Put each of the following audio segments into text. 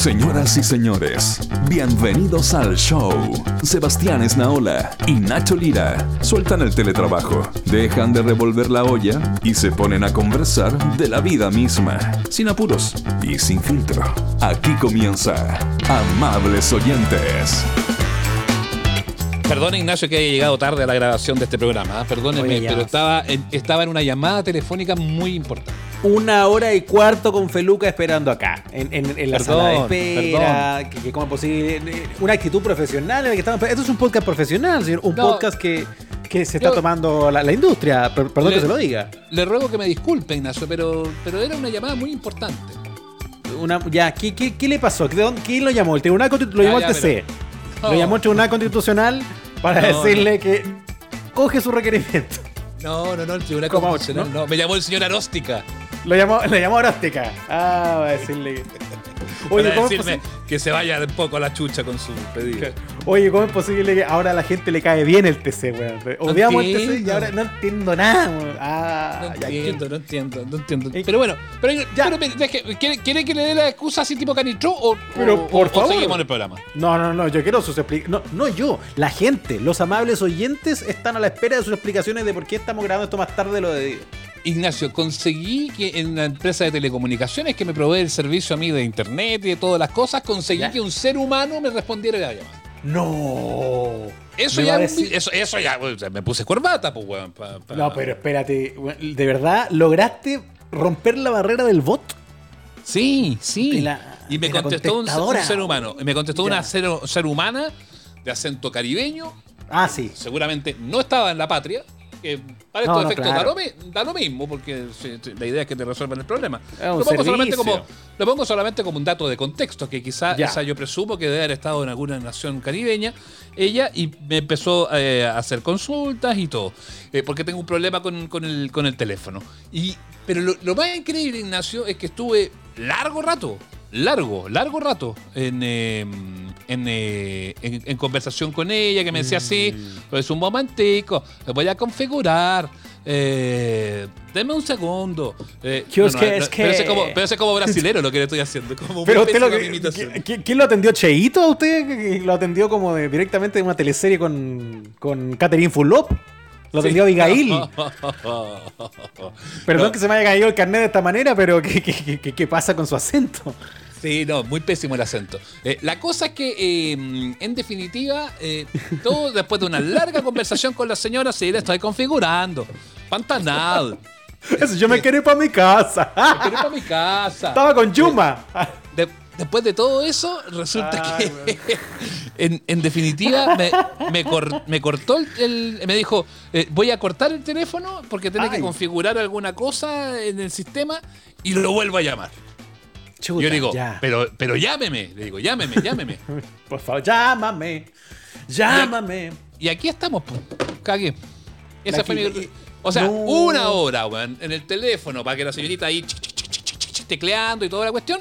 Señoras y señores, bienvenidos al show. Sebastián Esnaola y Nacho Lira sueltan el teletrabajo, dejan de revolver la olla y se ponen a conversar de la vida misma, sin apuros y sin filtro. Aquí comienza Amables Oyentes. Perdón, Ignacio, que haya llegado tarde a la grabación de este programa. ¿eh? Perdóneme, Oye, ya. pero estaba en, estaba en una llamada telefónica muy importante. Una hora y cuarto con Feluca esperando acá, en, en- en la Perdón, sala de espera, que, que como es posible, eh, una actitud profesional en la que estamos. Esto es un podcast profesional, señor, un No. podcast que, que se está Yo- tomando la, la industria, per- perdón Le- que se lo diga. Le ruego que me disculpe, Ignacio, pero, pero era una llamada muy importante. Una, ya, ¿qué, qué, qué le pasó? ¿De dónde- ¿Quién lo llamó? El Tribunal Constitu- lo Ya, llamó ya, el TC. pero- Lo llamó el Tribunal Constitucional para No, decirle que coge su requerimiento. No, no, no, el Tribunal ¿Cómo, Constitucional no? Me llamó el señor Aróstica Lo llamó, lo llamó. Ah, va a decirle que. Oye, ¿cómo es decirme posible? que se vaya un poco a la chucha con su pedido. Oye, ¿cómo es posible que ahora a la gente le cae bien el TC, weón? Odiamos el TC y ahora no entiendo nada, weón. Ah, No entiendo, no entiendo, no entiendo. Eh, Pero bueno, pero, ya. pero ¿quiere, quiere que le dé la excusa así tipo canitró o, Pero, o- por o favor. seguimos en el programa? No, no, no, yo quiero sus explicaciones. No, no yo, la gente, los amables oyentes están a la espera de sus explicaciones de por qué estamos grabando esto más tarde de lo de. Ignacio, conseguí que en la empresa de telecomunicaciones que me provee el servicio a mí de internet y de todas las cosas, conseguí Ya. que un ser humano me respondiera la llamada. No. Eso ya, decir- eso, eso ya, me puse corbata, pues, weón. pa- pa- No, pero espérate, ¿de verdad lograste romper la barrera del bot? Sí, sí. La- y me contestó un, ser humano. Me contestó Ya. una ser, ser humana de acento caribeño. Ah, sí. Seguramente no estaba en la patria. Que para estos no, efectos claro. da, lo, da lo mismo, porque la idea es que te resuelvan el problema. Lo pongo, solamente como, lo pongo solamente como un dato de contexto, que quizá Ya. esa yo presumo que debe haber estado en alguna nación caribeña, ella, y me empezó eh, a hacer consultas y todo, eh, porque tengo un problema con, con el, con el teléfono. Y, pero lo, lo más increíble, Ignacio, es que estuve largo rato, largo, largo rato en, eh, en, eh, en- en conversación con ella, que me decía así, pues un momentico, me voy a configurar. Eh, deme un segundo. Eh, Que es que- es Pero que- como, pero ese como brasilero lo que le estoy haciendo. Como Pero usted lo pésima que, mi imitación. ¿qui- qui- ¿Quién lo atendió? ¿Cheito a usted? ¿Que ¿Lo atendió como de- directamente de una teleserie con, con Catherine Fulop? ¿Lo atendió Abigail? Perdón No. que se me haya caído el carnet de esta manera, pero ¿qué, qué, qué- qué- qué pasa con su acento? Sí, no, muy pésimo el acento. Eh, la cosa es que, eh, en definitiva, eh, todo después de una larga conversación con la señora, sí, le estoy configurando. Pantanal. Eso, yo me quiero ir para mi casa. Quiero ir para mi casa. Estaba con Yuma. De- después de todo eso, resulta Ay, que, en, en definitiva, me, me cor- me cortó el, el- Me dijo, eh, voy a cortar el teléfono porque tiene que configurar alguna cosa en el sistema y lo vuelvo a llamar. Chuta, Yo digo, ya. pero, pero llámeme. Le digo, llámeme, llámeme. Por favor, llámame. Llámame. Y aquí estamos, pues. Cagué. Esa fue mi. O sea, no. una hora, weón, en el teléfono para que la señorita ahí tecleando y toda la cuestión.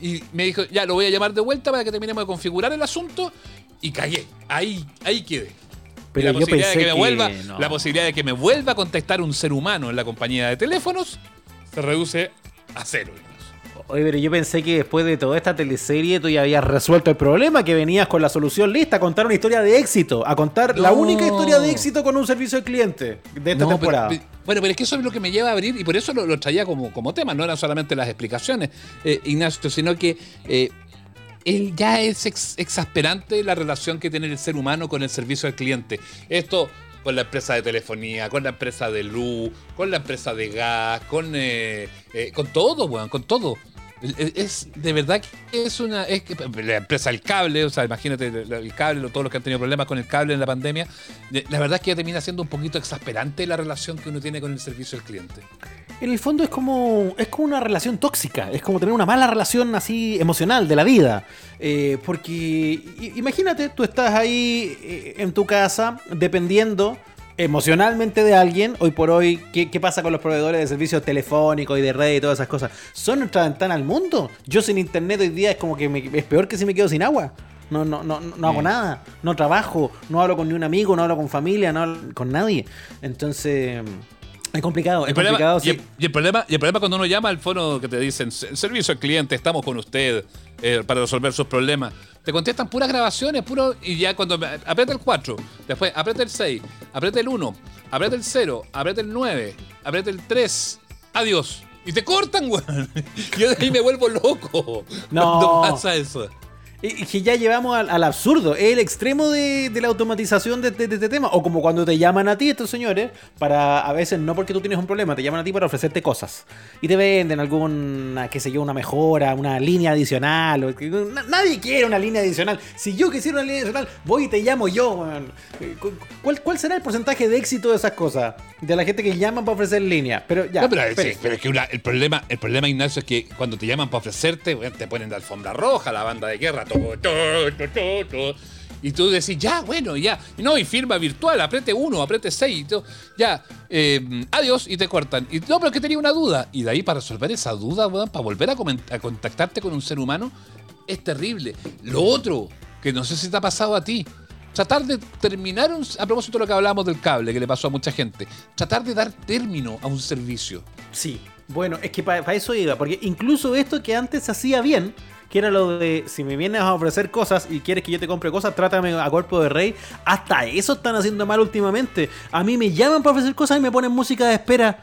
Y me dijo, ya lo voy a llamar de vuelta para que terminemos de configurar el asunto. Y cagué. Ahí, ahí quedé. Pero Y la yo posibilidad pensé de que me que vuelva, no. la posibilidad de que me vuelva a contactar un ser humano en la compañía de teléfonos se reduce a cero. Oye, pero yo pensé que después de toda esta teleserie tú ya habías resuelto el problema, que venías con la solución lista, a contar una historia de éxito, a contar la única historia de éxito con un servicio al cliente de esta No, temporada. pero- pero- bueno, pero es que eso es lo que me lleva a abrir y por eso lo, lo traía como, como tema, no eran solamente las explicaciones, eh, Ignacio, sino que eh, él ya es ex- exasperante la relación que tiene el ser humano con el servicio al cliente. Esto con la empresa de telefonía, con la empresa de luz, con la empresa de gas, con, eh, eh, con todo, weón, con todo. Es- de verdad que es una. Es que la empresa del cable, o sea, imagínate el cable, todos los que han tenido problemas con el cable en la pandemia. de- La verdad es que ya termina siendo un poquito exasperante la relación que uno tiene con el servicio al cliente. En el fondo es como, es como una relación tóxica, es como tener una mala relación así emocional de la vida. Eh, porque imagínate, tú estás ahí eh, en tu casa dependiendo emocionalmente de alguien. Hoy por hoy, ¿qué, qué pasa con los proveedores de servicios telefónicos y de red y todas esas cosas? Son nuestra ventana al mundo. Yo sin internet hoy día es como que me- es peor que si me quedo sin agua. No, no, no, no hago Mm. nada, no trabajo, no hablo con ni un amigo, no hablo con familia, no hablo con nadie. Entonces, Es complicado, es problema, complicado, y, sí. el, y el problema, y el problema cuando uno llama al fono que te dicen, "Se- servicio al cliente, estamos con usted eh, para resolver sus problemas. Te contestan puras grabaciones, puro, y ya cuando aprieta el 4, después aprieta el 6, aprieta el 1, aprieta el 0, aprieta el 9, aprieta el 3, adiós. Y te cortan, weón. Yo de ahí me vuelvo loco. No. Cuando pasa eso. Y y que ya llevamos al, al absurdo, es el extremo de, de la automatización de, de- de este tema. O como cuando te llaman a ti estos señores, para a veces no porque tú tienes un problema, te llaman a ti para ofrecerte cosas. Y te venden alguna, qué sé yo, una mejora, una línea adicional. o nadie quiere una línea adicional. Si yo quisiera una línea adicional, voy y te llamo yo. Eh, cu- ¿Cuál, ¿Cuál será el porcentaje de éxito de esas cosas? De la gente que llaman para ofrecer línea. Pero ya. No, pero, pero es que una- el, problema, el problema, Ignacio, es que cuando te llaman para ofrecerte, te ponen de alfombra roja, la banda de guerra, y tú decís, ya, bueno, ya. No, y firma virtual, apriete uno, apriete seis, ya, eh, adiós, y te cortan. No, pero es que tenía una duda. Y de ahí para resolver esa duda, para volver a contactarte con un ser humano, es terrible. Lo otro, que no sé si te ha pasado a ti, tratar de terminar, un, a propósito de lo que hablábamos del cable, que le pasó a mucha gente, tratar de dar término a un servicio. Sí, bueno, es que para eso iba, porque incluso esto que antes se hacía bien, que era lo de si me vienes a ofrecer cosas y quieres que yo te compre cosas, trátame a cuerpo de rey, hasta eso están haciendo mal últimamente. A mí me llaman para ofrecer cosas y me ponen música de espera.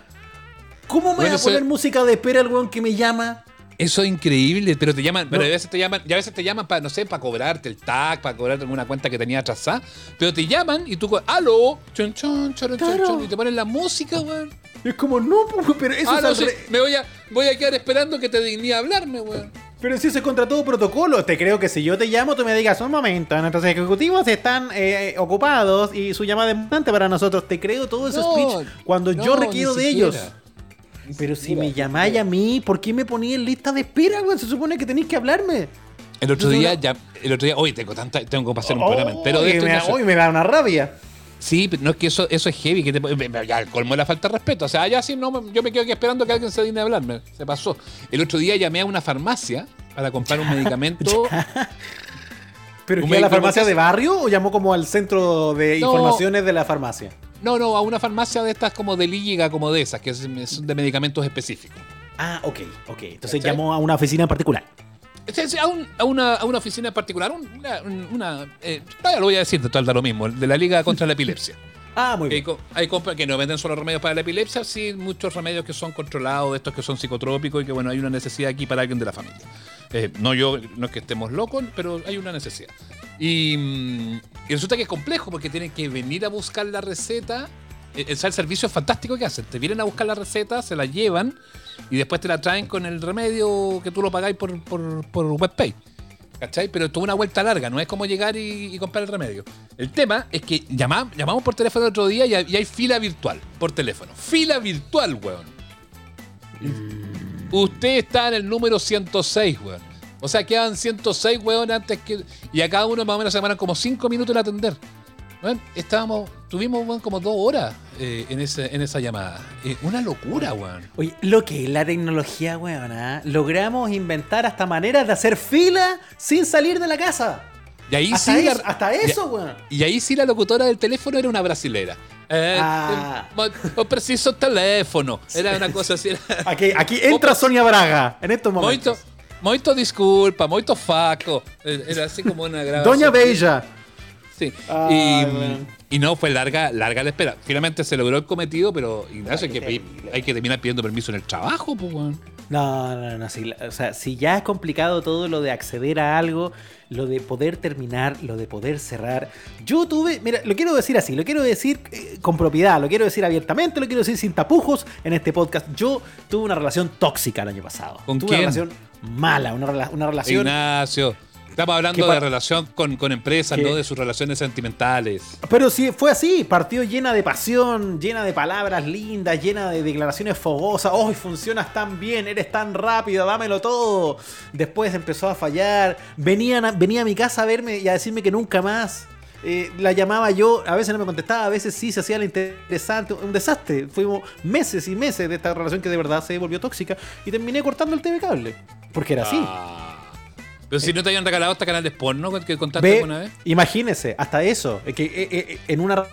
¿Cómo me Bueno, va a eso- poner música de espera el weón que me llama? Eso es increíble, pero te llaman, pero No. a veces te llaman, y a veces te llaman para, no sé, para cobrarte el tag, para cobrarte alguna cuenta que tenía atrasada, pero te llaman y tú, aló, chon, chon, chon, chon, Claro. chon, y te ponen la música, weón. Es como, no, pues, pero eso Ah, es no, sí, me voy a, voy a quedar esperando que te digní a hablarme, weón. Pero si eso es contra todo protocolo, te creo que si yo te llamo, tú me digas, un momento, nuestros ejecutivos están eh, ocupados y su llamada es importante para nosotros. Te creo todo ese No, speech cuando yo requiero de ellos. Ni Pero si me llamáis a mí, ¿por qué me poní en lista de espera, güey? Se supone que tenéis que hablarme. El otro Yo día, tengo- ya, el otro día, hoy tengo tanta, tengo que pasar un programa entero de esto, me, hoy me da una rabia. Sí, pero no es que eso, eso es heavy, que te, ya colmó la falta de respeto. O sea, ya sí, no, yo me quedo aquí esperando que alguien se digne a hablarme. Se pasó. El otro día llamé a una farmacia para comprar un medicamento. ¿Pero que a la farmacia de barrio o llamó como al centro de No. informaciones de la farmacia? No, no, a una farmacia de estas como de liga, como de esas, que es- son de medicamentos específicos. Ah, ok, ok. Entonces ¿Cachai? llamó a una oficina en particular. A, un- a una, a una oficina en particular, un- una, un- una eh, lo voy a decir, total da lo mismo, de la Liga contra la Epilepsia. Ah, muy hay, bien. hay compras que no venden solo remedios para la epilepsia, sí muchos remedios que son controlados, de estos que son psicotrópicos y que bueno, hay una necesidad aquí para alguien de la familia. Eh, no yo, no es que estemos locos, pero hay una necesidad. Y, mm, y resulta que es complejo porque tienen que venir a buscar la receta. Eh, sea, el servicio es fantástico que hacen. Te vienen a buscar la receta, se la llevan y después te la traen con el remedio que tú lo pagáis por, por, por WebPay. ¿Cachai? Pero es toda una vuelta larga, no es como llegar y, y comprar el remedio. El tema es que llamamos, llamamos por teléfono el otro día y hay, y hay fila virtual por teléfono. Fila virtual, weón. Usted está en el número 106, weón. O sea, quedan 106, weón, antes que. Y a cada uno más o menos se demoran como 5 minutos en atender. Weón, estábamos. Tuvimos, como 2 horas eh, en, ese, en esa llamada. Eh, una locura, weón. Oye, lo que es la tecnología, weón, ¿ah? logramos inventar hasta maneras de hacer fila sin salir de la casa. Y ahí hasta, sí. la- eso, hasta y- eso, weón. Y ahí sí la locutora del teléfono era una brasilera. Eh, Ah. eh, preciso teléfono. Era una cosa así. Era, Aquí, aquí entra Sonia Braga en estos moito, momentos. moito disculpa, moito faco. Eh, Era así como una grabación. Doña Bella. Sí. Ay, y, no, fue larga, larga la espera. Finalmente se logró el cometido, pero Ignacio, hay que, pedir- hay que terminar pidiendo permiso en el trabajo, pues. No, no, no. Si, o sea, si ya es complicado todo lo de acceder a algo, lo de poder terminar, lo de poder cerrar. Yo tuve, mira, lo quiero decir así, lo quiero decir eh, con propiedad, lo quiero decir abiertamente, lo quiero decir sin tapujos en este podcast. Yo tuve una relación tóxica el año pasado. ¿Con tuve quién? una relación mala, una, una relación. Ignacio. Estamos hablando ¿Qué pa- de relación con, con empresas, no de sus relaciones sentimentales. Pero sí, fue así, partió llena de pasión, llena de palabras lindas, llena de declaraciones fogosas. ¡Oh, funcionas tan bien! ¡Eres tan rápido! ¡Dámelo todo! Después empezó a fallar. Venían a- venía a mi casa a verme y a decirme que nunca más. Eh, la llamaba yo, a veces no me contestaba, a veces sí se hacía la interesante. Un desastre. Fuimos meses y meses de esta relación que de verdad se volvió tóxica y terminé cortando el TV cable. Porque era así. Ah. Pero si no te hayan regalado hasta canales porno que contaste Ve, alguna vez. imagínese, hasta eso, eh, que eh, eh, en una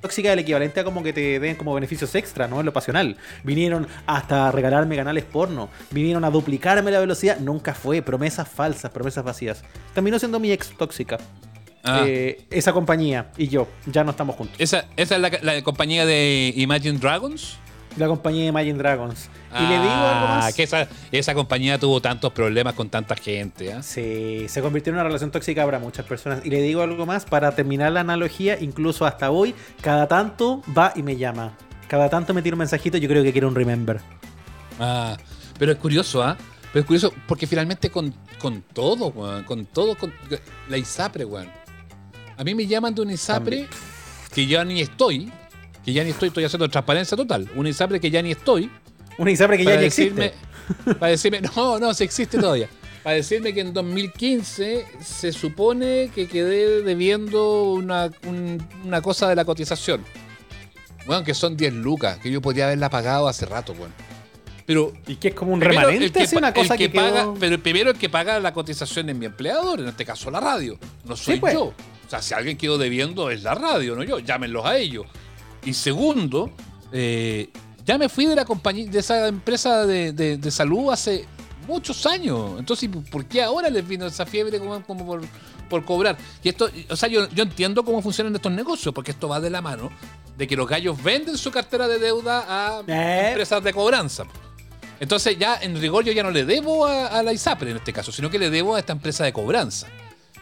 tóxica el equivalente a como que te den como beneficios extra, ¿no? En lo pasional. Vinieron hasta regalarme canales porno. Vinieron a duplicarme la velocidad. Nunca fue. Promesas falsas, promesas vacías. Terminó siendo mi ex tóxica. Ah. Eh, esa compañía y yo ya no estamos juntos. Esa, esa es la, la compañía de Imagine Dragons. La compañía de Imagine Dragons. Y le digo algo Ah, más. que esa, esa compañía tuvo tantos problemas con tanta gente. ¿ah? Sí, se convirtió en una relación tóxica para muchas personas. Y le digo algo más, para terminar la analogía, incluso hasta hoy, cada tanto va y me llama. Cada tanto me tira un mensajito, yo creo que quiere un remember. Ah, pero es curioso, ¿ah? Pero es curioso porque finalmente con, con todo, weón, con todo, con la ISAPRE, weón. A mí me llaman de una ISAPRE que ya ni estoy, que ya ni estoy, estoy haciendo transparencia total. Una ISAPRE que ya ni estoy. Una ISAPRE que ya para decirme, existe. para decirme, no, no, se existe todavía. Para decirme que en 2015 se supone que quedé debiendo una, un- una cosa de la cotización. Bueno, que son 10 lucas, que yo podría haberla pagado hace rato, weón. Pero Y que es como un Primero, remanente, que una cosa que, quedó- paga, pero primero el que paga la cotización es mi empleador, en este caso la radio. No soy Sí, pues. yo. O sea, si alguien quedó debiendo es la radio, no yo. Llámenlos a ellos. Y segundo, eh, ya me fui de la compañía, de esa empresa de, de- de salud hace muchos años. Entonces, ¿por qué ahora les vino esa fiebre como, como por, por cobrar? Y esto, o sea, yo, yo entiendo cómo funcionan estos negocios, porque esto va de la mano de que los gallos venden su cartera de deuda a Eh. empresas de cobranza. Entonces ya en rigor yo ya no le debo a, a la ISAPRE en este caso, sino que le debo a esta empresa de cobranza.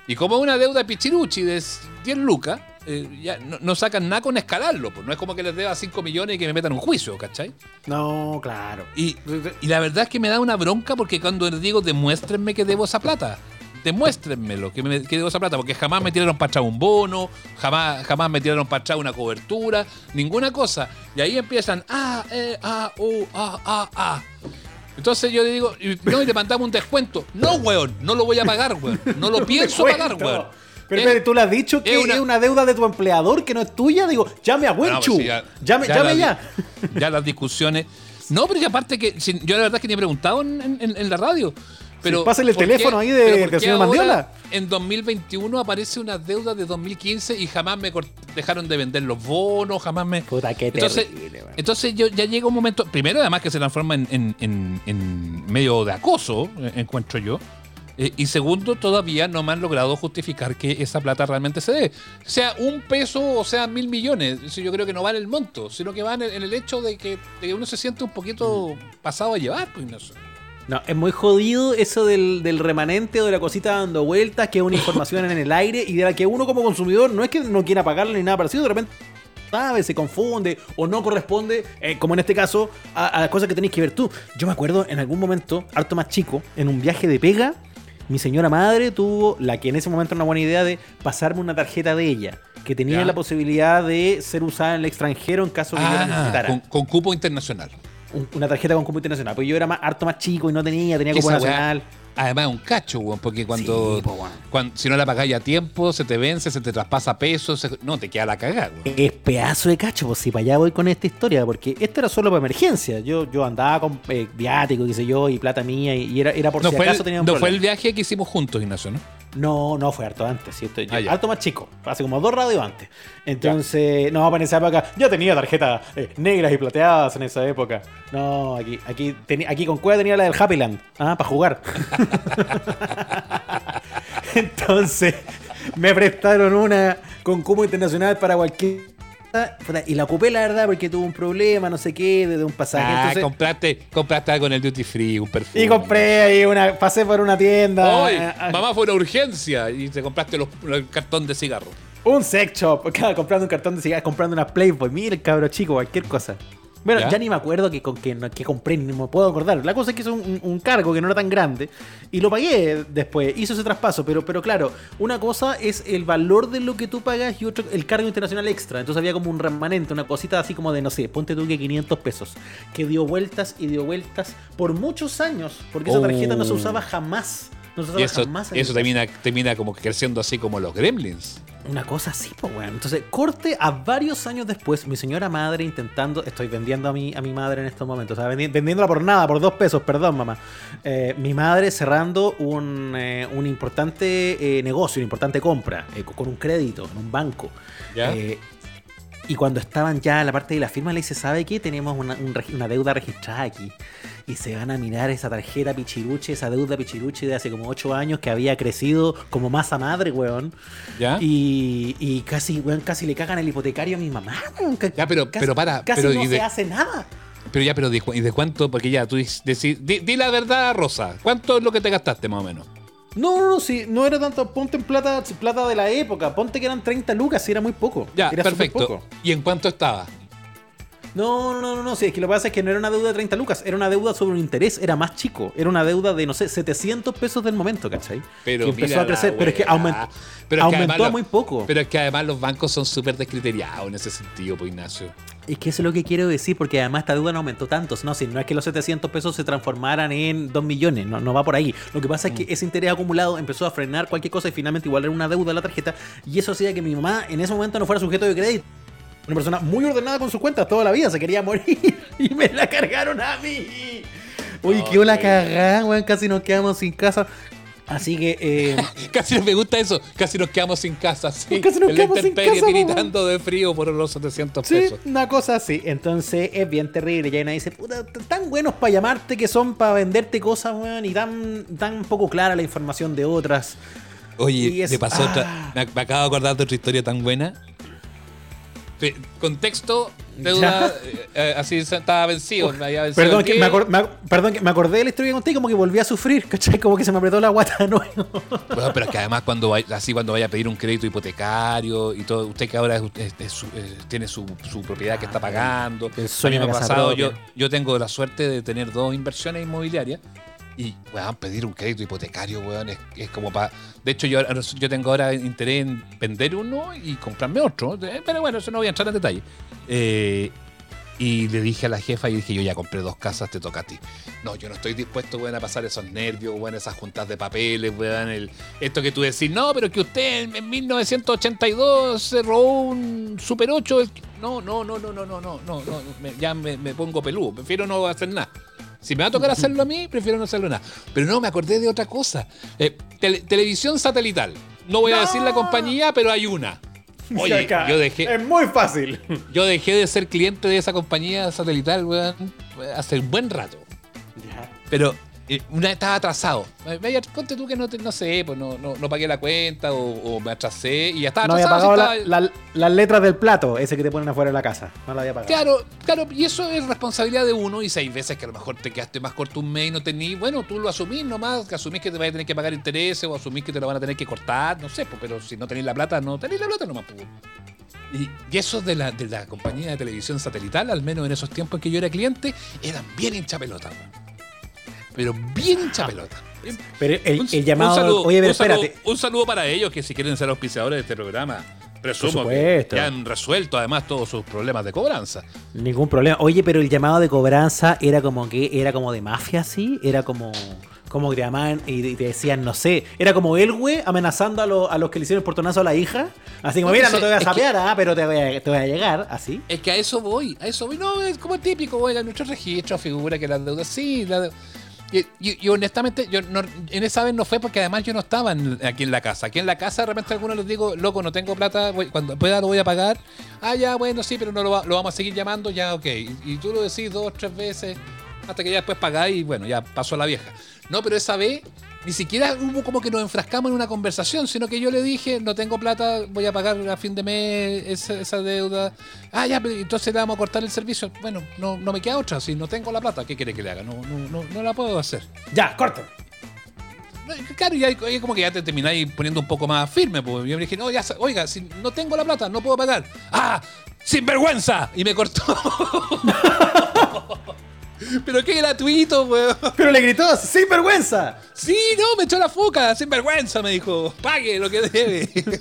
Y como una deuda pichiruchi de 10 lucas, eh, ya no, no sacan nada con escalarlo. Pues no es como que les deba 5 millones y que me metan un juicio, ¿cachai? No, claro. Y, y la verdad es que me da una bronca porque cuando les digo demuéstrenme que debo esa plata. Demuéstrenmelo, que, me, que debo esa plata, porque jamás me tiraron para atrás un bono, jamás, jamás me tiraron para atrás una cobertura, ninguna cosa. Y ahí empiezan, ah, eh, ah, uh, ah, ah, ah. Entonces yo le digo, no, y le mandamos un descuento. No, weón, no lo voy a pagar, weón. No lo pienso pagar, weón. Pero espérate, tú le has dicho que es es una- deuda de tu empleador que no es tuya. Digo, llame a Wenchu. pues sí, ya- llame ya llame la- ya. Ya las discusiones. No, pero que aparte que si- yo la verdad es que ni he preguntado en, en- en la radio. Pero, pásale el ¿por teléfono ahí de- pero del señor Mandiola? En 2021 aparece una deuda de 2015 y jamás me dejaron de vender los bonos, jamás me. Puta, qué entonces, terrible, entonces yo ya llega un momento. Primero, además que se transforma en, en- en- en medio de acoso, eh, encuentro yo. Eh, y segundo, todavía no me han logrado justificar que esa plata realmente se dé. Sea un peso o sea mil millones. Yo creo que no va en el monto, sino que va en el, en el hecho de que, de que uno se siente un poquito pasado a llevar. Pues, no sé. No, es muy jodido eso del, del remanente o de la cosita dando vueltas, que es una información en el aire y de la que uno como consumidor no es que no quiera pagarla ni nada parecido, de repente sabe, se confunde o no corresponde, eh, como en este caso, a, a las cosas que tenéis que ver tú. Yo me acuerdo en algún momento, harto más chico, en un viaje de pega, mi señora madre tuvo la que en ese momento era una buena idea de pasarme una tarjeta de ella, que tenía Ya. la posibilidad de ser usada en el extranjero en caso de que yo la Ah, necesitara. con, con cupo internacional. Un- una tarjeta con cupo internacional. Pues yo era más, harto más chico y no tenía, tenía cupo weá- nacional. Además es un cacho, weón, porque cuando, Sí, po, si no la pagáis a tiempo, se te vence, se te traspasa pesos, se- no, te queda la cagada, weón. Es pedazo de cacho, pues si para allá voy con esta historia, porque esto era solo para emergencia. Yo, yo andaba con eh, viático, qué sé yo, y plata mía, y, y era, era por No, si fue, acaso el, tenía un no fue el problema. viaje que hicimos juntos, Ignacio, ¿no? No, no, fue harto antes, ¿cierto? Yo- Ah, ya. harto más chico, hace como dos radios antes. Entonces, no, para esa época, yo tenía tarjetas eh, negras y plateadas en esa época. No, aquí, aquí, teni- aquí con cueva tenía la del Happyland, ah, para jugar. Entonces, me prestaron una con cupo internacional para cualquier. Y la ocupé, la verdad, porque tuve un problema, no sé qué, de, de un pasaje. Ah, Entonces, compraste, compraste algo en el duty free, un perfume. y compré ahí una, pasé por una tienda. Hoy, ah, mamá fue una urgencia y te compraste los, el cartón de cigarro. Un sex shop, claro, comprando un cartón de cigarros, comprando una Playboy, mira cabro chico, cualquier cosa. Bueno, ¿Ya? ya, ni me acuerdo que, con que, no- que compré, ni me puedo acordar. La cosa es que hizo un, un cargo que no era tan grande y lo pagué después, hizo ese traspaso, pero, pero claro, una cosa es el valor de lo que tú pagas y otro el cargo internacional extra. Entonces había como un remanente, una cosita así como de, no sé, ponte tú que 500 pesos, que dio vueltas y dio vueltas por muchos años, porque esa tarjeta no se Oh. usaba jamás. No se usaba Y eso, jamás. eso termina, termina como creciendo así como los gremlins. Una cosa así, pues, weón. Entonces, corte a varios años después, mi señora madre intentando. Estoy vendiendo a mi, a mi madre en estos momentos. O sea, vendi- vendiéndola por nada, por dos pesos, perdón, mamá. Eh, mi madre cerrando un, eh, un importante eh, negocio, una importante compra, con un crédito en un banco. ¿Ya? Y cuando estaban ya en la parte de la firma, le dice, ¿sabe qué? Tenemos una, un una deuda registrada aquí. Y se van a mirar esa tarjeta pichiruche, esa deuda pichiruche de hace como 8 años que había crecido como masa madre, weón. ¿Ya? Y, y casi, weón, casi le cagan el hipotecario a mi mamá, Ya, pero- casi- pero para, Casi pero no y de- se hace nada. Pero ya, pero de, ¿y de cuánto? Porque ya tú dices, decís- di, di la verdad, Rosa. ¿Cuánto es lo que te gastaste más o menos? No, no, no, sí, no era tanto, ponte en plata, plata de la época, ponte que eran 30 lucas, sí, era muy poco. Ya, era perfecto. poco. ¿Y en cuánto estaba? No, no, no, no, sí, es que lo que pasa es que no era una deuda de 30 lucas, era una deuda sobre un interés, era más chico, era una deuda de, no sé, 700 pesos del momento, ¿cachai? Pero que empezó a crecer, pero es que aumentó, Pero es aumentó a muy poco. Pero es que además los bancos son súper descriteriados en ese sentido, pues Ignacio. Es que eso es lo que quiero decir, porque además esta deuda no aumentó tanto. No, si no es que los 700 pesos se transformaran en 2 millones, no, no va por ahí. Lo que pasa es Mm. que ese interés acumulado empezó a frenar cualquier cosa y finalmente igual era una deuda la tarjeta. Y eso hacía que mi mamá en ese momento no fuera sujeto de crédito. Una persona muy ordenada con sus cuentas toda la vida, se quería morir y me la cargaron a mí. Oye, qué la Ok. cagada, weón, casi nos quedamos sin casa. Así que, eh, Casi no me gusta eso. Casi nos quedamos sin casa, sí. Casi nos En la quedamos sin casa, tiritando de frío por los 700 Sí, pesos. una cosa así. Entonces es bien terrible. Y ahí nadie dice, puta, tan buenos para llamarte que son para venderte cosas, weón, y tan, tan poco clara la información de otras. Oye, es- pasó ah. otra. Me, me acabo de acordar de otra historia tan buena. Contexto, deuda, eh, eh, así estaba vencido. me había vencido Perdón que, me me perdón que me acordé de la historia que conté y como que volví a sufrir, ¿cachai? Como que se me apretó la guata de nuevo. Bueno, pero es que además cuando vaya, así cuando vaya a pedir un crédito hipotecario y todo, usted que ahora es- es- es su- eh, tiene su, su propiedad que está pagando. El sueño A mí me de ha pasado, propia. yo, yo tengo la suerte de tener dos inversiones inmobiliarias y, weón, pedir un crédito hipotecario, weón, es, es como para... De hecho, yo, yo tengo ahora interés en vender uno y comprarme otro, eh, pero bueno, eso no voy a entrar en detalle. Eh, y le dije a la jefa y dije, yo ya compré dos casas, te toca a ti. No, yo no estoy dispuesto, weón, a pasar esos nervios, weón, esas juntas de papeles, weón, el, esto que tú decís, no, pero que usted en, en 1982 se robó un Super 8. el- No, no, no, no, no, no, no, no, no, me- ya me, me pongo peludo, prefiero no hacer nada. Si me va a tocar hacerlo a mí, prefiero no hacerlo nada. Pero no, me acordé de otra cosa. Eh, tele- televisión satelital. No voy a decir la compañía, pero hay una. Oye, Acá, yo dejé, Es muy fácil. yo dejé de ser cliente de esa compañía satelital, weón, hace un buen rato. Pero eh, una vez estaba atrasado. Vaya, ponte tú que no, te- no sé, pues no, no, no pagué la cuenta o, o me atrasé y ya estaba No había pagado la- la- las letras del plato, ese que te ponen afuera de la casa. No la había pagado. Claro, claro, y eso es responsabilidad de uno. Y si hay veces que a lo mejor te quedaste más corto un mes y no tenís, bueno, tú lo asumís nomás, que asumís que te vas a tener que pagar intereses o asumís que te lo van a tener que cortar, no sé, pues, pero si no tenés la plata, no tenés la plata nomás. pues. Y, y eso de la, de la compañía de televisión satelital, al menos en esos tiempos en que yo era cliente, eran bien hincha pelota. weón. Pero bien hincha pelota. Pero el, Un- el llamado. un saludo, oye, pero un saludo- espérate. un saludo para ellos que si quieren ser auspiciadores de este programa. Presumo que ya han resuelto además todos sus problemas de cobranza. Ningún problema. Oye, pero el llamado de cobranza era como que era como de mafia, ¿sí? Era como como que te llamaban y te decían, no sé, era como el güey amenazando a, lo- a los que le hicieron el portonazo a la hija. Así como, mira, no te voy a sapear, ah, pero te voy, a, te voy a llegar, así. Es que a eso voy, a eso voy. No, es como típico, a nuestro registro, figura que las deudas, sí, la de- y, y- honestamente, yo no- en esa vez no fue porque además yo no estaba aquí en la casa. Aquí en la casa de repente a algunos les digo, loco, no tengo plata, voy- cuando pueda lo voy a pagar. Ah, ya, bueno, sí, pero no lo, lo vamos a seguir llamando, ya, ok. Y, y tú lo decís dos, tres veces, hasta que ya después pagáis y bueno, ya pasó la vieja. No, pero esa vez ni siquiera hubo como que nos enfrascamos en una conversación, sino que yo le dije, no tengo plata, voy a pagar a fin de mes esa, esa deuda. Ah, ya, pero entonces le vamos a cortar el servicio. Bueno, no, no me queda otra, si no tengo la plata, ¿qué quiere que le haga? No, no, no, no la puedo hacer. Ya, corto. Claro, y ahí, como que ya te termináis poniendo un poco más firme, pues yo le dije, no, ya, oiga, si no tengo la plata, no puedo pagar. ¡Ah! ¡Sinvergüenza! Y me cortó. Pero qué gratuito, weón. Pero le gritó, sin vergüenza. Sí, no, me echó la foca, sin vergüenza, me dijo. Pague lo que debe.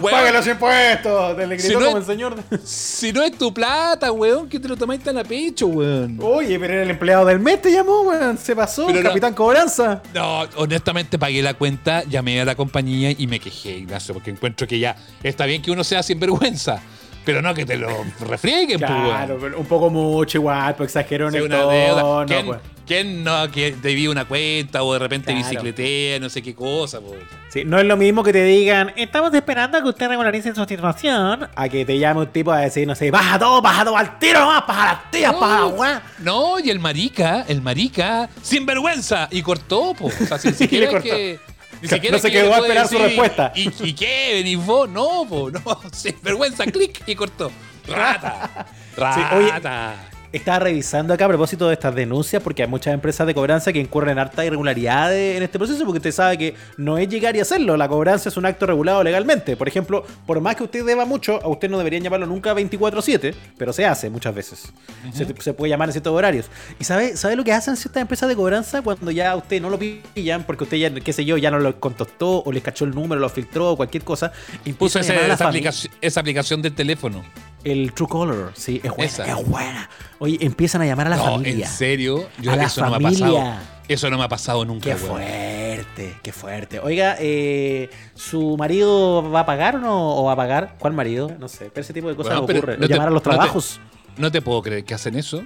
Weón, Pague los impuestos. Le gritó Si no como es- el señor. Si no es tu plata, weón, que te lo tomáis tan a pecho, weón. Oye, pero era el empleado del mes, te llamó, weón. Se pasó, Pero no- capitán cobranza. No, honestamente pagué la cuenta, llamé a la compañía y me quejé, Ignacio, porque encuentro que ya está bien que uno sea sinvergüenza, pero no que te lo refrieguen, pues. Claro, pero un poco mucho igual, pues Sí, el una deuda. ¿Quién, pues. ¿Quién no que debía una cuenta o de repente Claro. bicicletea, no sé qué cosa? po? Sí, no es lo mismo que te digan, estamos esperando a que usted regularice su situación, a que te llame un tipo a decir, no sé, baja todo, baja todo al tiro nomás, baja las tías, baja la weá. No, y el marica, el marica, sin vergüenza, y cortó, po. O sea, si Y siquiera le cortó. que. Ni No siquiera se que yo quedó a esperar su respuesta. ¿Y, y qué? ¿Venís vos? No, po, no. Sin vergüenza, clic, y cortó. Rata. Rata. oye, Estaba revisando acá a propósito de estas denuncias porque hay muchas empresas de cobranza que incurren en harta irregularidades en este proceso porque usted sabe que no es llegar y hacerlo, la cobranza es un acto regulado legalmente. Por ejemplo, por más que usted deba mucho, a usted no deberían llamarlo nunca 24/7, pero se hace muchas veces. se, se puede llamar en ciertos horarios. ¿Y sabe, sabe lo que hacen ciertas empresas de cobranza cuando ya a usted no lo pillan porque usted ya, qué sé yo, ya no lo contestó o les cachó el número, lo filtró o cualquier cosa? Puso empiezan a ese- llamar a la esa, familia. aplicación, esa aplicación del teléfono. El Truecaller, sí, es buena, Esa. es buena. Oye, empiezan a llamar a la no, familia. en serio, yo A la eso no me ha pasado. Eso no me ha pasado nunca, Qué weón. fuerte, qué fuerte. Oiga, eh, ¿su marido va a pagar o no? ¿O va a pagar? ¿Cuál marido? No sé, pero ese tipo de cosas Bueno, pero ocurre. no te- Llamar a los no te- trabajos. No te puedo creer que hacen eso.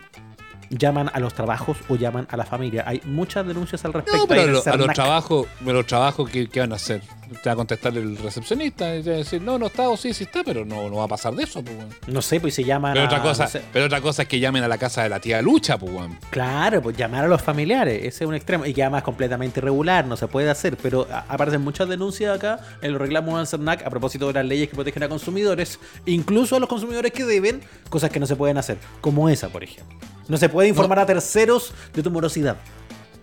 Llaman a los trabajos o llaman a la familia. Hay muchas denuncias al respecto. No, pero a, lo- los trabajos, a los trabajos ¿qué, qué van a hacer? Te va a contestar el recepcionista y te va a decir, no, no está o sí, sí está, pero no, no va a pasar de eso, pues, weón. No sé, pues se llaman Pero a- otra cosa, no sé. pero otra cosa es que llamen a la casa de la tía Lucha, pues. Claro, pues llamar a los familiares, ese es un extremo. Y que además es completamente irregular, no se puede hacer. Pero aparecen muchas denuncias acá en los reclamos CERNAC a propósito de las leyes que protegen a consumidores, incluso a los consumidores que deben, cosas que no se pueden hacer, como esa, por ejemplo. No se puede informar a terceros de tu morosidad.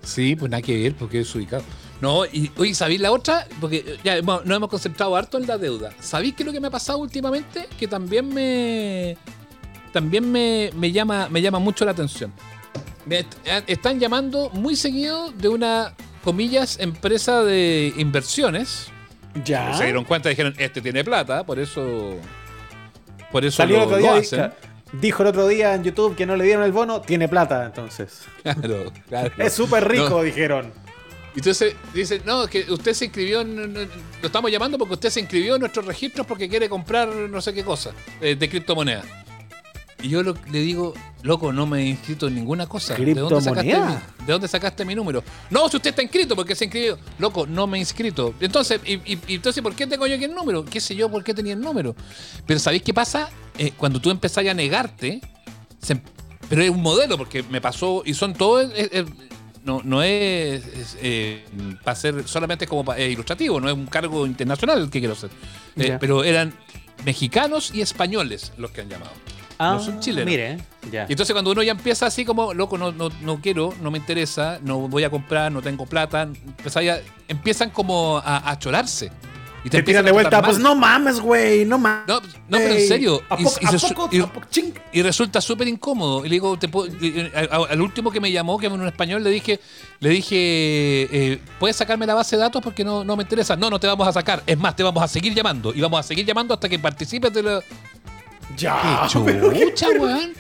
Sí, pues nada que ver, porque es ubicado. No, y oye, ¿sabéis la otra? Porque ya nos hemos concentrado harto en la deuda. ¿Sabéis qué es lo que me ha pasado últimamente? Que también me. También me, me llama, me llama mucho la atención. Me eh, están llamando muy seguido de una, comillas, empresa de inversiones. Ya. Se dieron cuenta y dijeron, este tiene plata, por eso. Por eso Salió el lo, otro lo día, hacen. dijo- dijo el otro día en YouTube que no le dieron el bono, tiene plata, entonces. Claro, claro. Es súper rico, No. dijeron. Entonces dice, no, que usted se inscribió, en- lo estamos llamando porque usted se inscribió en nuestros registros porque quiere comprar no sé qué cosa eh, de criptomonedas. Y yo lo- le digo, loco, no me he inscrito en ninguna cosa. ¿De dónde, sacaste mi, ¿De dónde sacaste mi número? No, si usted está inscrito, porque se inscribió. Loco, no me he inscrito. Entonces, y, y- y entonces ¿por qué tengo yo aquí el número? ¿Qué sé yo por qué tenía el número? Pero ¿sabéis qué pasa? Eh, cuando tú empezás a negarte, se em- pero es un modelo, porque me pasó, y son todos... eh, eh, no, no es, es, eh, para ser solamente como pa- eh, ilustrativo, no es un cargo internacional el que quiero hacer. Eh. Pero eran mexicanos y españoles los que han llamado. Ah, no son chilenos. Mire, ya. Y entonces cuando uno ya empieza así como, loco, no, no, no quiero, no me interesa, no voy a comprar, no tengo plata, empieza ya- empiezan como a, a chorarse. Y Te empiezan tiran de vuelta, pues mal. no mames, güey, no mames. No, no, pero en serio. ¿A y- poco- y a poco- y- a poco- ching? y resulta súper incómodo. Y le digo, te puedo- al último que me llamó, que era un español, le dije, le dije, eh, ¿puedes sacarme la base de datos? Porque no, no me interesa. No, no te vamos a sacar. Es más, te vamos a seguir llamando. Y vamos a seguir llamando hasta que participes de la. Ya, ¡Qué pero qué- chucha, weón!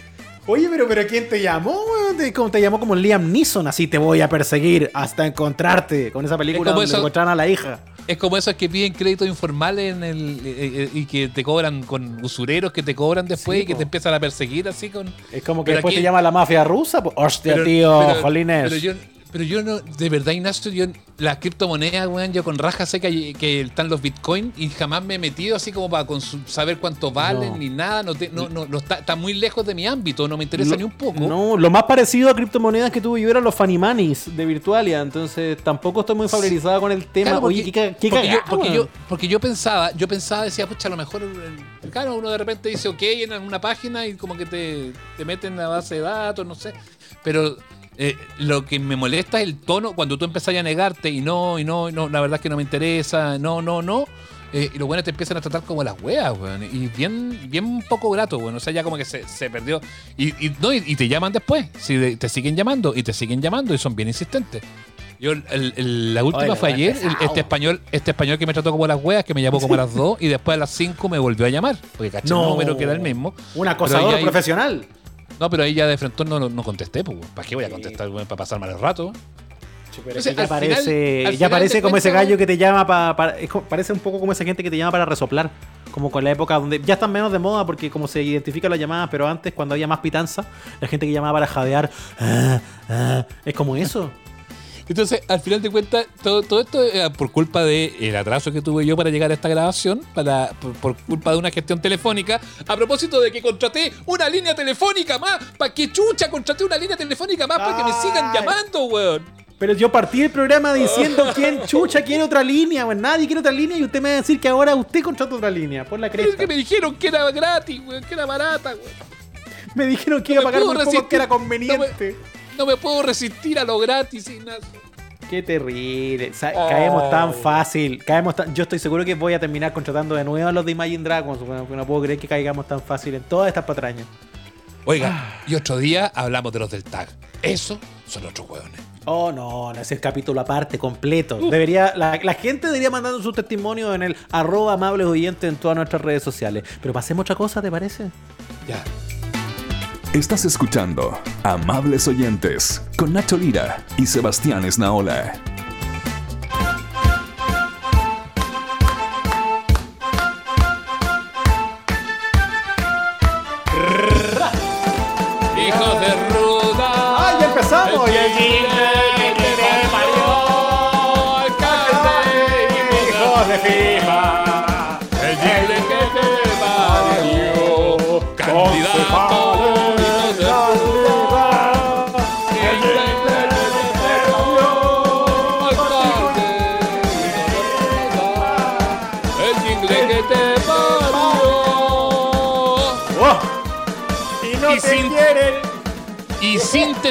Oye, pero, pero ¿quién te llamó? Te, como te llamó como Liam Neeson, así te voy a perseguir hasta encontrarte con esa película como donde eso- encontraron a la hija. Es como esos que piden créditos informales en el, eh, eh, y que te cobran con usureros que te cobran después Sí, y que po. te empiezan a perseguir así con. Es como que después aquí- te llama la mafia rusa. hostia, Pero- tío, pero- jolines. Pero yo, pero yo no, de verdad, Ignacio, yo, las criptomonedas, weón, yo con raja sé que, que están los bitcoins y jamás me he metido así como para saber cuánto valen No. ni nada. No, te- no, no, no está, está muy lejos de mi ámbito, no me interesa Lo- ni un poco. No, lo más parecido a criptomonedas que tuve yo eran los Fanimanis de Virtualia, entonces tampoco estoy muy familiarizado con el tema. Claro, porque, Oye, qué, qué porque yo, porque, yo, porque yo pensaba, yo pensaba, decía, pucha, a lo mejor, eh, claro, uno de repente dice ok en alguna página y como que te, te meten en la base de datos, no sé. Pero eh, lo que me molesta es el tono cuando tú empezás a negarte y no, y no, y no, la verdad es que no me interesa, no, no, no. eh, y los buenos te empiezan a tratar como las weas, weón. Y bien, bien poco grato, weón. O sea, ya como que se, se perdió. Y, y, no, y, y te llaman después. Si de- te siguen llamando y te siguen llamando y son bien insistentes. Yo, el- el- la última Oye, fue ayer, el- este español, este español que me trató como las weas, que me llamó como a las 2 y después a las 5 me volvió a llamar. Porque caché el No. número que era el mismo. Un acosador hay- profesional. No, pero ahí ya de frente no, no contesté, pues. ¿Para qué voy a contestar, weón? Para pasar mal el rato. Entonces, ya parece, final- ya parece como ese gallo que te llama para, parece un poco como esa gente que te llama para resoplar. como con la época donde ya están menos de moda porque como se identifica las llamadas, pero antes cuando había más pitanza, la gente que llamaba para jadear, ah, ah, es como eso. Entonces, al final de cuentas, todo, todo esto es por culpa del atraso que tuve yo para llegar a esta grabación, para, por, por culpa de una gestión telefónica, a propósito de que contraté una línea telefónica más, para que chucha contraté una línea telefónica más para que me sigan llamando, weón. Pero yo partí el programa diciendo quién chucha quiere otra línea, weón. Nadie quiere otra línea y usted me va a decir que ahora usted contrata otra línea. Por la Es cresta. que me dijeron que era gratis, weón, que era barata, weón. Me dijeron que No iba a pagar muy poco, que era conveniente. No me puedo resistir a lo gratis, Ignacio. Qué terrible. Sa- Caemos tan fácil. Caemos tan- Yo estoy seguro que voy a terminar contratando de nuevo a los de Imagine Dragons. porque no puedo creer que caigamos tan fácil en todas estas patrañas. Oiga, y otro día hablamos de los del tag. Eso son otros hueones. Oh, no, no es el capítulo aparte, completo. Debería, la, la gente debería mandando su testimonio en el arroba amables oyentes en todas nuestras redes sociales. Pero pasemos otra cosa, ¿te parece? Ya. Estás escuchando Amables Oyentes con Nacho Lira y Sebastián Esnaola. Hijos de ruda. ¡Ay, ya empezamos! El Y el jingle que te parió, hijos de FIFA!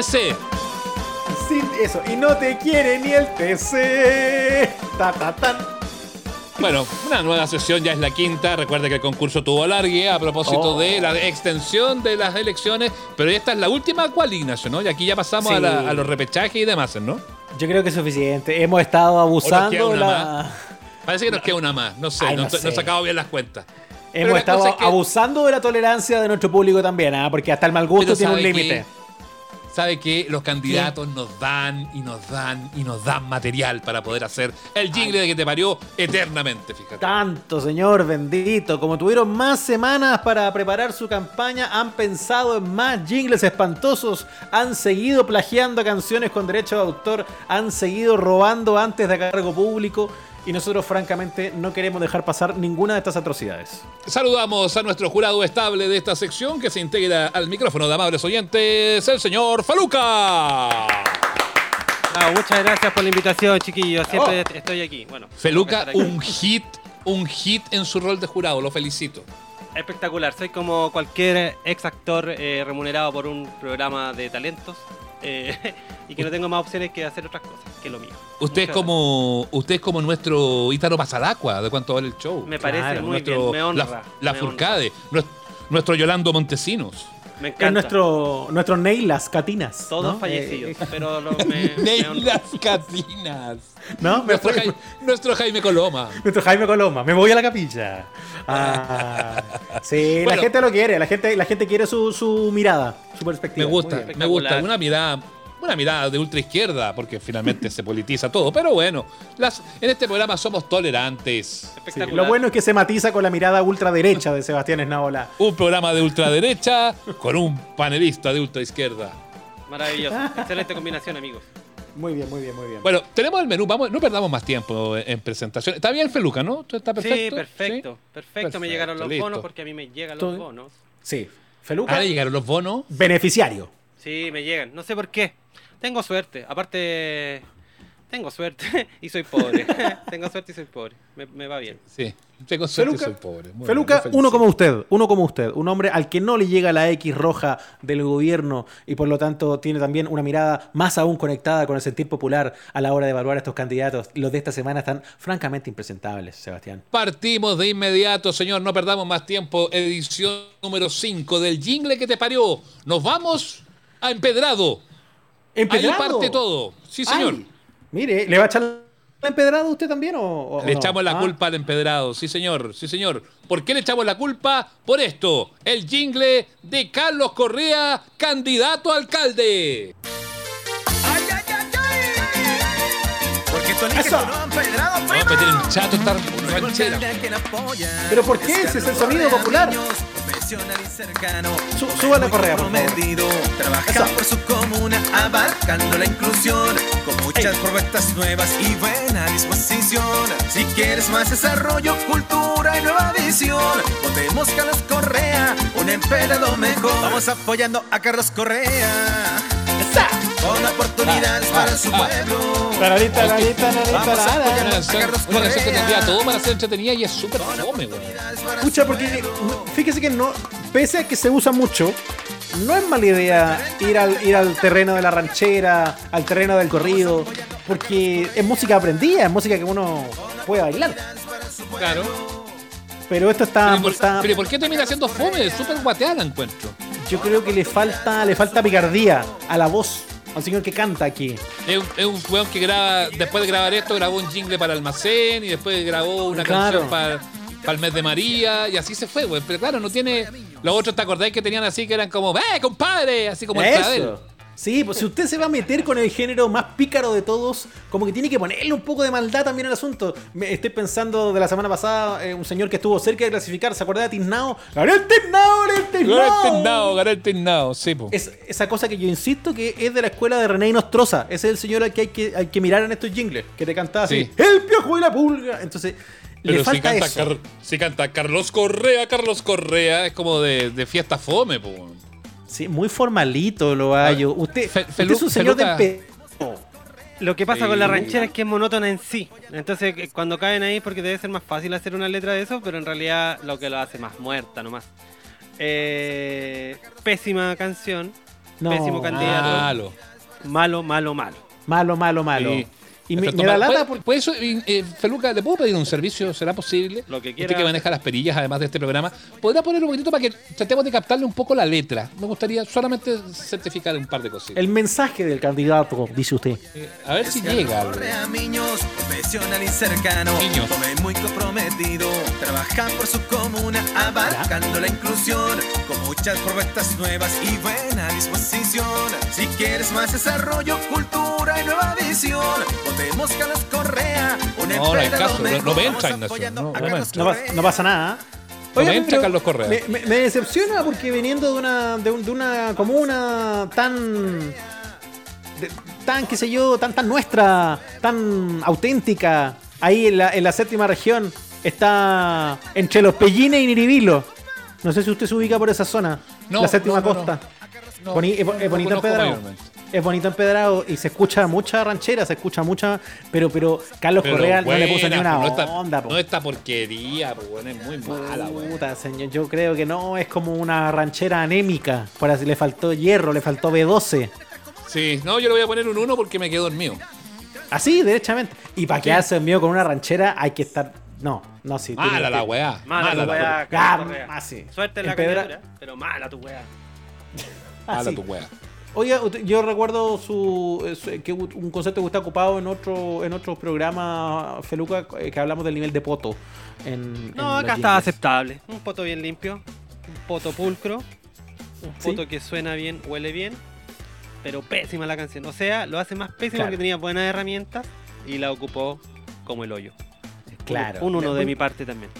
TC. Sin eso. Y no te quiere ni el TC. Ta, ta, tan. Bueno, una nueva sesión, ya es la quinta. Recuerda que el concurso tuvo alargue a propósito Oh. de la extensión de las elecciones, pero esta es la última cual, Ignacio, ¿no? Y aquí ya pasamos Sí. a, la- a los repechajes y demás, ¿no? Yo creo que es suficiente. Hemos estado abusando la. Parece que nos queda una más, no sé, Ay, no, no no sé. sacado bien las cuentas. Hemos estado cosa es que- abusando de la tolerancia de nuestro público también, ¿ah? Porque hasta el mal gusto Pero tiene un ¿sabe límite. Sabe que los candidatos nos dan y nos dan y nos dan material para poder hacer el jingle de que te parió eternamente, fíjate. Tanto, señor bendito. Como tuvieron más semanas para preparar su campaña, han pensado en más jingles espantosos, han seguido plagiando canciones con derecho de autor, han seguido robando antes de cargo público. Y nosotros, francamente, no queremos dejar pasar ninguna de estas atrocidades. Saludamos a nuestro jurado estable de esta sección que se integra al micrófono de amables oyentes, el señor Faluca. Ah, muchas gracias por la invitación, chiquillos. Siempre Oh. estoy aquí. Bueno, Feluca, aquí. un hit, un hit en su rol de jurado, lo felicito. espectacular. Soy como cualquier ex actor eh, remunerado por un programa de talentos eh, y que no tengo más opciones que hacer otras cosas que lo mío. Usted es como usted es como nuestro Ítalo Pasalacua de cuánto vale el show. Me parece Claro, muy nuestro, bien. Me honra. La, la me Furcade, nues- nuestro Yolando Montesinos. Me Es nuestro, nuestro Neylas Catinas. Todos ¿no? fallecidos, Eh, pero lo- me, me Catinas. ¿No? Me Nuestro, fui- Jai- nuestro Jaime Coloma. Nuestro Jaime Coloma, me voy a la capilla. Ah, sí, Bueno. la gente lo quiere, la gente, la gente quiere su, su mirada, su Me perspectiva. gusta, Muy bien. me gusta. Una mirada, una mirada de ultra izquierda, porque finalmente se politiza todo. Pero bueno, las, en este programa somos tolerantes. Sí, Espectacular. lo bueno es que se matiza con la mirada ultraderecha de Sebastián Esnaola. Un programa de ultraderecha con un panelista de ultraizquierda. Maravilloso. Excelente combinación, amigos. Muy bien, muy bien, muy bien. Bueno, tenemos el menú, vamos, no perdamos más tiempo en, en presentación. Está bien, Feluca, ¿no? ¿Está perfecto? Sí, perfecto. Perfecto. Me llegaron los listo. bonos porque a mí me llegan los bonos. Sí, Feluca, Ah, le llegaron los bonos. beneficiario. Sí, me llegan. No sé por qué. Tengo suerte. Aparte, tengo suerte y soy pobre. tengo suerte y soy pobre. Me, me va bien. Sí, tengo suerte y soy pobre. Muy Feluca, bien, uno como usted, uno como usted, un hombre al que no le llega la X roja del gobierno y por lo tanto tiene también una mirada más aún conectada con el sentir popular a la hora de evaluar a estos candidatos. Los de esta semana están francamente impresentables, Sebastián. Partimos de inmediato, señor, no perdamos más tiempo. Edición número 5 del jingle que te parió. Nos vamos a Empedrado. Ahí ¡Empedrado! parte todo. Sí, señor. Ay, mire, ¿le va a echar la empedrado usted también o, o- Le no? echamos la Ah, culpa al empedrado, sí señor, sí señor. ¿Por qué le echamos la culpa? Por esto, el jingle de Carlos Correa, candidato a alcalde. Porque tú eliges chato esta ranchera. ¿Pero por qué? Si es el sonido popular. Sú- súbale correa, por favor. Prometido, trabaja por su comuna, abarcando la inclusión, con muchas propuestas nuevas y buena disposición. Si quieres más desarrollo, cultura y nueva visión, votemos Carlos Correa, un emperador mejor. Vamos apoyando a Carlos Correa, con oportunidades Ah, para ah, su ah. pueblo. Tararita, tararita, tararita, Vamos a tarara. apoyar Una canción, Carlos una canción que Correa. tendría todo para ser entretenida y es súper fome, weón. Escucha, porque fíjese que no, pese a que se usa mucho, no es mala idea ir al, ir al terreno de la ranchera, al terreno del corrido, porque es música aprendida, es música que uno puede bailar. Claro. Pero esto está, Pero, ¿y por, está- pero ¿por qué termina siendo fome? Es súper guateada la encuentro. Yo creo que le falta, le falta picardía a la voz, al señor que canta aquí. Es, un- es un weón que graba, después de grabar esto, grabó un jingle para Almacén y después grabó una Claro. canción para, para el mes de María y así se fue, weón. Pero claro, no tiene. Los otros, ¿te acordáis que tenían así que eran como, ¡eh, compadre! Así como el clavel. Sí, pues si usted se va a meter con el género más pícaro de todos, como que tiene que ponerle un poco de maldad también al asunto. Me estoy pensando de la semana pasada, eh, un señor que estuvo cerca de clasificar, ¿se acuerda de Tiznao? ¡Gabriel Tiznao, Gabriel Tiznao! Gabriel Tiznao, Gabriel Tiznao, sí, po. Es esa cosa que yo insisto que es de la escuela de René Nostroza. Ese es el señor al que hay que, hay que mirar en estos jingles, que te cantaba así, Sí. el piojo y la pulga. Entonces, le Pero si falta canta, eso. Car- si canta Carlos Correa, Carlos Correa, es como de, de fiesta fome, po. Sí, muy formalito lo hallo. Usted, Fe- usted es un señor Feluca. de Lo que pasa Sí. con la ranchera es que es monótona en sí. Entonces, eh, cuando caen ahí, es porque debe ser más fácil hacer una letra de eso, pero en realidad lo que lo hace más muerta nomás. Eh, pésima canción, No. pésimo candidato, Malo. malo, malo, malo. Malo, malo, malo. Sí. Y me, me da lata ¿Puede- porque... puede eso, eh, Feluca, ¿le puedo pedir un servicio? ¿Será posible? Lo que Usted quiera. que maneja las perillas, además de este programa, ¿podría poner un poquitito para que tratemos de captarle un poco la letra? Me gustaría solamente certificar un par de cositas. El mensaje del candidato, dice usted. Eh, a ver si llega. Miños, profesional y cercano, Miños. joven muy comprometido, trabaja por su comuna, abarcando la inclusión, con muchas propuestas nuevas y buena disposición. Si quieres más desarrollo, cultura y nueva visión, votemos Carlos Correa, un No, no hay caso, no- no me entra, Ignacio, no, no me entra. No, pasa- Correa. no pasa nada. No me entra Carlos Correa. Me, me- me decepciona porque viniendo de una, de, un- de una comuna tan. de- tan, qué sé yo, tan, tan nuestra, tan auténtica, ahí en la, en la séptima región, está entre los Pellines y Niribilo. No sé si usted se ubica por esa zona, No, la séptima no, no, costa. No, Boni- es, bonito empedrado. y se escucha mucha ranchera, se escucha mucha. Pero, pero Carlos Pero Correa no le puso ni una no onda, po. no esta porquería, po, es muy mala. Puta, señor, yo creo que no, es como una ranchera anémica. Por así le faltó hierro, le faltó B12. Sí, no, yo le voy a poner un 1 porque me quedo dormido. Así, derechamente. Y para quedarse en mío con una ranchera hay que estar. No, no, sí. Mala la weá. Mala, la weá, Ah, sí. Suerte en la candidatura, pero mala tu weá. Mala tu weá. Oiga, usted- yo recuerdo su, eh, su- que un concepto que está ocupado en otro en otro programa, Feluca, eh, que hablamos del nivel de poto. En, No, en acá está aceptable. Un poto bien limpio, un poto pulcro, un Sí. poto que suena bien, huele bien, pero pésima la canción. O sea, lo hace más pésimo Claro. que tenía buenas herramientas y la ocupó como el hoyo. Claro. Un uno de mi parte también.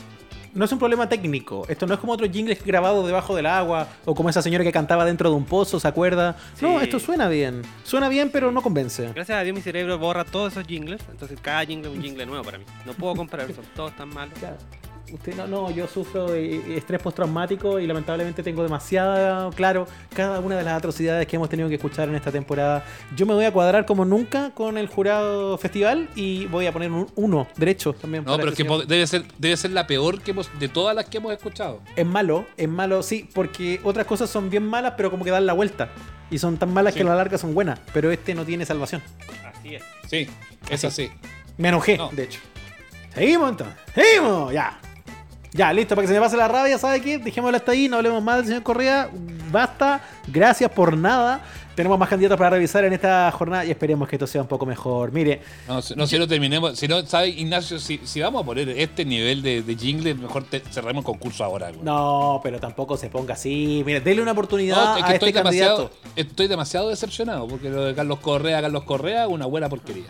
No es un problema técnico. Esto no es como otros jingles grabados debajo del agua o como esa señora que cantaba dentro de un pozo, ¿se acuerda? No, esto suena bien. Suena bien, pero no convence. Gracias a Dios mi cerebro borra todos esos jingles, entonces cada jingle es un jingle nuevo para mí. No puedo comparar, son todos tan malos. Claro. Usted no, no, yo sufro de estrés postraumático y lamentablemente tengo demasiada claro cada una de las atrocidades que hemos tenido que escuchar en esta temporada. Yo me voy a cuadrar como nunca con el jurado festival y voy a poner un uno derecho también. No, pero es que debe ser, debe ser la peor que hemos, de todas las que hemos escuchado. Es malo, es malo, sí, porque otras cosas son bien malas, pero como que dan la vuelta. Y son tan malas Sí. que a la larga son buenas, pero este no tiene salvación. Así es. Sí, es así. Me enojé, No. de hecho. Seguimos entonces. Seguimos, ya. Ya, listo, para que se me pase la rabia, ¿sabe qué? Dejémoslo hasta ahí, no hablemos más del señor Correa. Basta, gracias por nada. Tenemos más candidatos para revisar en esta jornada y esperemos que esto sea un poco mejor. Mire, No, si no, si no terminemos, si no, ¿sabes, Ignacio? Si, si vamos a poner este nivel de, de jingle, mejor te- cerremos el concurso ahora. güey. no, pero tampoco se ponga así. Mire, dele una No, oportunidad a que este estoy demasiado, candidato. estoy demasiado decepcionado porque lo de Carlos Correa, Carlos Correa, una buena porquería.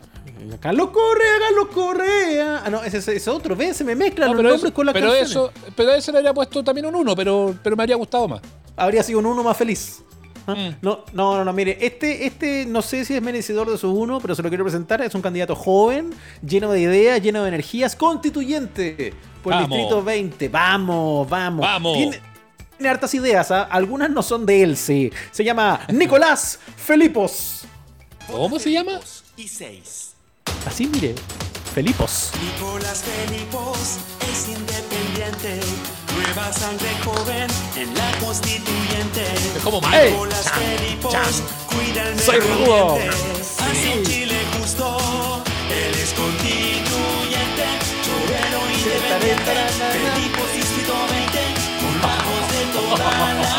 Carlos Correa, Carlos Correa. Ah, no, ese ese es otro. Ve, se me mezclan No, los nombres eso, con las pero canciones. eso, pero ese le habría puesto también un 1, pero, pero me habría gustado más. Habría sido un uno más feliz. ¿Ah? Mm. No, no, no, no, mire, este, este no sé si es merecedor de su uno, pero se lo quiero presentar. Es un candidato joven, lleno de ideas, lleno de energías, constituyente por el distrito 20. Vamos, vamos. Vamos. Tiene, tiene hartas ideas, ¿ah? algunas no son de él, sí. Se llama Nicolás Felipos. ¿Cómo se llama? Y 6. Así, mire, Felipos. Nicolás Felipos es independiente. Nueva sangre joven en la constituyente. Es como Soy rudo. un Chile justo. Él es constituyente. Chorero independiente. Felipos distrito 20. Con voz de toda la gente.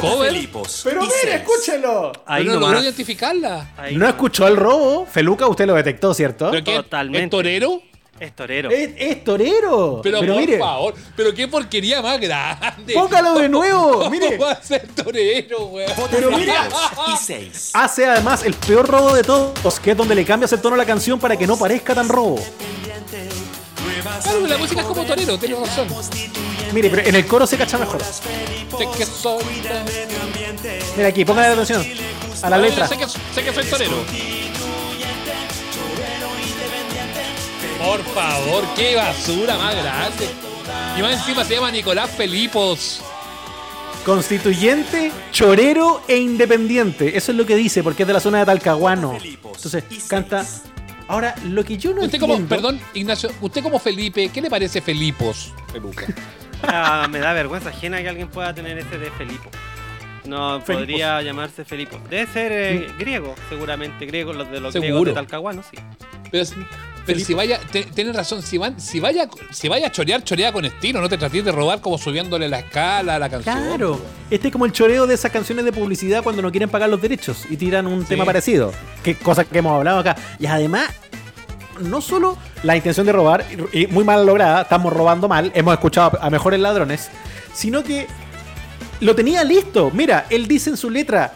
Cover. Felipos. Pero mire, seis. escúchelo. Ahí pero no logró identificarla. Ahí No escuchó el robo. Feluca, usted lo detectó, ¿cierto? ¿Pero qué? Totalmente. ¿Es torero? Es torero. Es, es torero. Pero, por mire, favor, pero qué porquería más grande. póngalo de nuevo. ¿Cómo Mire, va a ser torero, weón? Vota Pero mira. Felipos. Y 6. hace además el peor robo de todos, que es donde le cambias el tono a la canción para que no parezca tan robo. Claro, la música es como torero, tienes razón. Mire, pero en el coro se cacha mejor. Sé que soy. Mira aquí, póngale atención a la letra. Sé que, sé que soy torero. Por favor, qué basura más grande. Y más encima se llama Nicolás Felipos. Constituyente, chorero e independiente. Eso es lo que dice, porque es de la zona de Talcahuano. Entonces, canta. Ahora, lo que yo no Usted como, entiendo- perdón, Ignacio, usted como Felipe, ¿qué le parece Felipos? Peluca. Ah, me da vergüenza ajena que alguien pueda tener ese de Felipo. No Felipos. podría llamarse Felipo. Debe ser eh, griego, seguramente. Griego, los de los griegos Seguro. de Talcahuano, sí. Pero, pero si vaya, te- tienes razón, si, van, si, vaya, si vaya a chorear, chorea con estilo, no te trates de robar como subiéndole la escala a la canción. Claro, este es como el choreo de esas canciones de publicidad cuando no quieren pagar los derechos y tiran un tema parecido. Que cosa que hemos hablado acá. Y además, no solo la intención de robar, y muy mal lograda, estamos robando mal, hemos escuchado a mejores ladrones, sino que lo tenía listo. Mira, él dice en su letra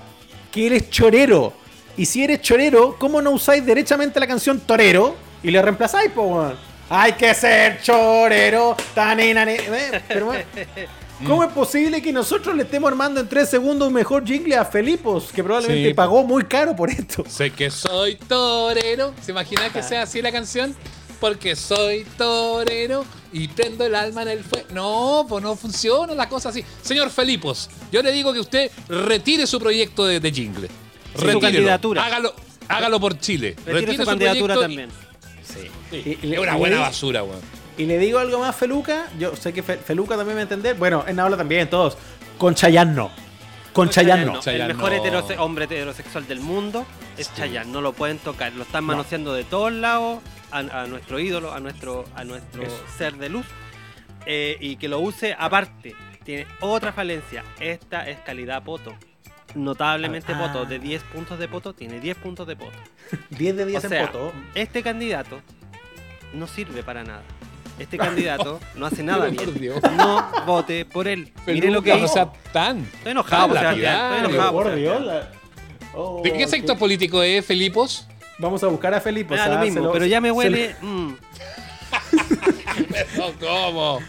que eres chorero. Y si eres chorero, ¿cómo no usáis derechamente la canción torero y le reemplazáis, po? Hay que ser chorero. tanenane. Eh, Pero, weón, ¿Cómo es posible que nosotros le estemos armando en tres segundos un mejor jingle a Felipos, que probablemente Sí. pagó muy caro por esto? Sé que soy torero. ¿Se imagina que sea así la canción? Porque soy torero y prendo el alma en el fuego. No, pues no funciona la cosa así. Señor Felipos, yo le digo que usted retire su proyecto de, de jingle. su Retírelo. candidatura. Hágalo, hágalo por Chile. Retire su candidatura proyecto y- también. Sí, Y- y- es una buena basura, weón. Y le digo algo más, Feluca. Yo sé que Fe- Feluca también me va a entender. Bueno, en habla también, todos. Con Chayanne no. Con Chayanne no. Chayanne el mejor no. heterose- hombre heterosexual del mundo es Chayanne. No lo pueden tocar. Lo están manoseando de todos lados a, a nuestro ídolo, a nuestro, a nuestro Eso. ser de luz. Eh, y que lo use aparte. Tiene otra falencia. Esta es calidad poto. Notablemente Ah. poto. De 10 puntos de poto, tiene 10 puntos de poto. 10 de 10 O en foto. Este candidato no sirve para nada. Este candidato no hace nada Pero bien. Dios. No vote por él. Mire lo que hizo. No sea tan. Estoy enojado, tan Sebastián, estoy enojado. por Dios. Oh, ¿De qué sector político es Felipos? Vamos a buscar a Felipe. Me da lo mismo, pero ya me huele. mm. No, ¿cómo?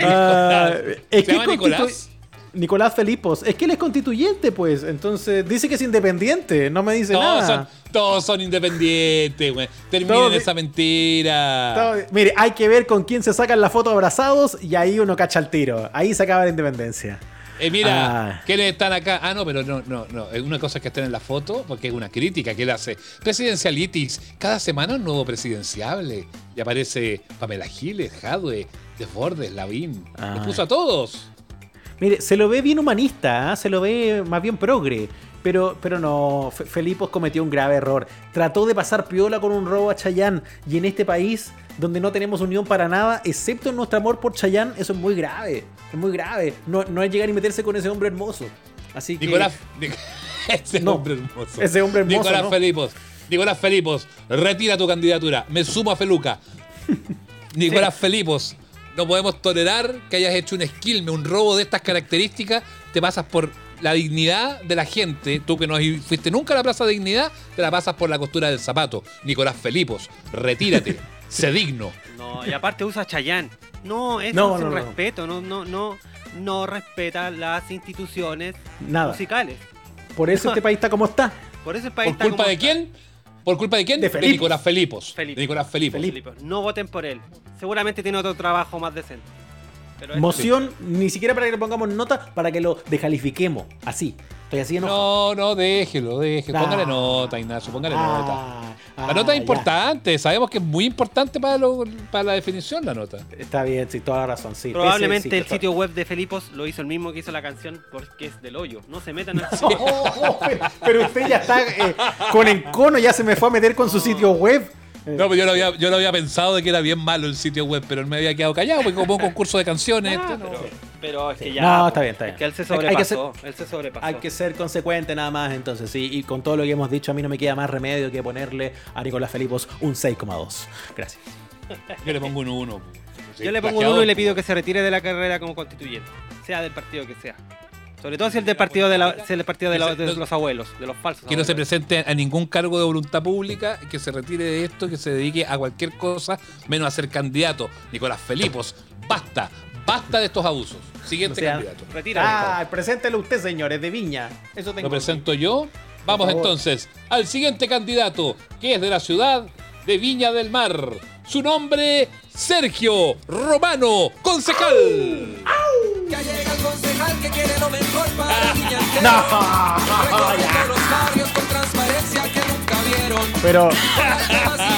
Ah, es ¿Se que llama Nicolás? Nicolás Felipos. Es que él es constituyente, pues. Entonces dice que es independiente. No me dice Todos nada. son, todos son independientes, güey. Terminen Todos- esa mentira. Mire, hay que ver con quién se sacan la foto abrazados y ahí uno cacha el tiro. Ahí se acaba la independencia. Eh, mira, Ah. ¿quiénes están acá? Ah, no, pero no, no, no. Es Una cosa es que estén en la foto, porque es una crítica que él hace. Presidencialitis. Cada semana un nuevo presidenciable. Y aparece Pamela Giles, Jadwe, Desbordes, Lavín. Los puso a todos. Mire, se lo ve bien humanista, ¿ah? se lo ve más bien progre. Pero, pero no, Fe- Felipos cometió un grave error. Trató de pasar piola con un robo a Chayán. Y en este país, donde no tenemos unión para nada, excepto en nuestro amor por Chayán, eso es muy grave. Es muy grave. No, no es llegar y meterse con ese hombre hermoso. Así que. Nicolás. Nic- ese No, hombre hermoso. ese hombre hermoso, Nicolás no. Felipos. Nicolás Felipos, retira tu candidatura. Me sumo a Feluca. Nicolás Felipos, no podemos tolerar que hayas hecho un esquilme, un robo de estas características te pasas por la dignidad de la gente. Tú que no fuiste nunca a la Plaza de Dignidad, te la pasas por la costura del zapato. Nicolás Felipos, retírate. sé digno. No, y aparte usa Chayán. No, eso No, es no, un no. respeto, no, no, no, no respeta las instituciones Nada. musicales. Por eso este país está como está. Por eso el país ¿Por está culpa como de está. quién? ¿Por culpa de quién? De Felipos. Nicolás Felipos. Felipos. De Nicolás Felipos. Felipe, No voten por él. Seguramente tiene otro trabajo más decente. Pero Moción, ni siquiera para que le pongamos nota, para que lo descalifiquemos. Así. Estoy así enojado. No, no, déjelo, déjelo. Ah. Póngale nota, Ignacio, póngale nota. Ah, La ah, nota es ya. importante, sabemos que es muy importante para, lo- para la definición la nota. Está bien, sí, toda la razón. Sí. Probablemente sí, el sitio web de Felipos lo hizo el mismo que hizo la canción porque es del hoyo. No se metan en el Oh, oh, pero, pero usted ya está eh, con encono, ya se me fue a meter con su sitio web. No, pero yo lo, había, yo lo había pensado de que era bien malo el sitio web, pero él me había quedado callado porque como un concurso de canciones. Ah, no. pero, pero es que ya. No, está bien, está bien. Es que él se Hay- hay que sobrepasó. Él se sobrepasó. Hay que ser consecuente nada más, entonces, sí. Y con todo lo que hemos dicho, a mí no me queda más remedio que ponerle a Nicolás Felipos un 6,2. Gracias. Yo le pongo un 1. Yo le pongo un uno y le pido que se retire de la carrera como constituyente. Sea del partido que sea. Sobre todo si es del partido de, la- si es del partido de, la- de los abuelos, de los falsos. Que no se presente a ningún cargo de voluntad pública, que se retire de esto, que se dedique a cualquier cosa menos a ser candidato. Nicolás Felipos, basta, basta de estos abusos. Siguiente O sea, candidato. Retírate. Ah, preséntelo usted, señores, de Viña. Eso tengo. Lo presento yo. Vamos entonces al siguiente candidato, que es de la ciudad de Viña del Mar. Su nombre, Sergio Romano, concejal. Ya llega el concejal que quiere lo mejor para Altera. No, Recorriendo los barrios con transparencia que nunca vieron. Pero, Nuevas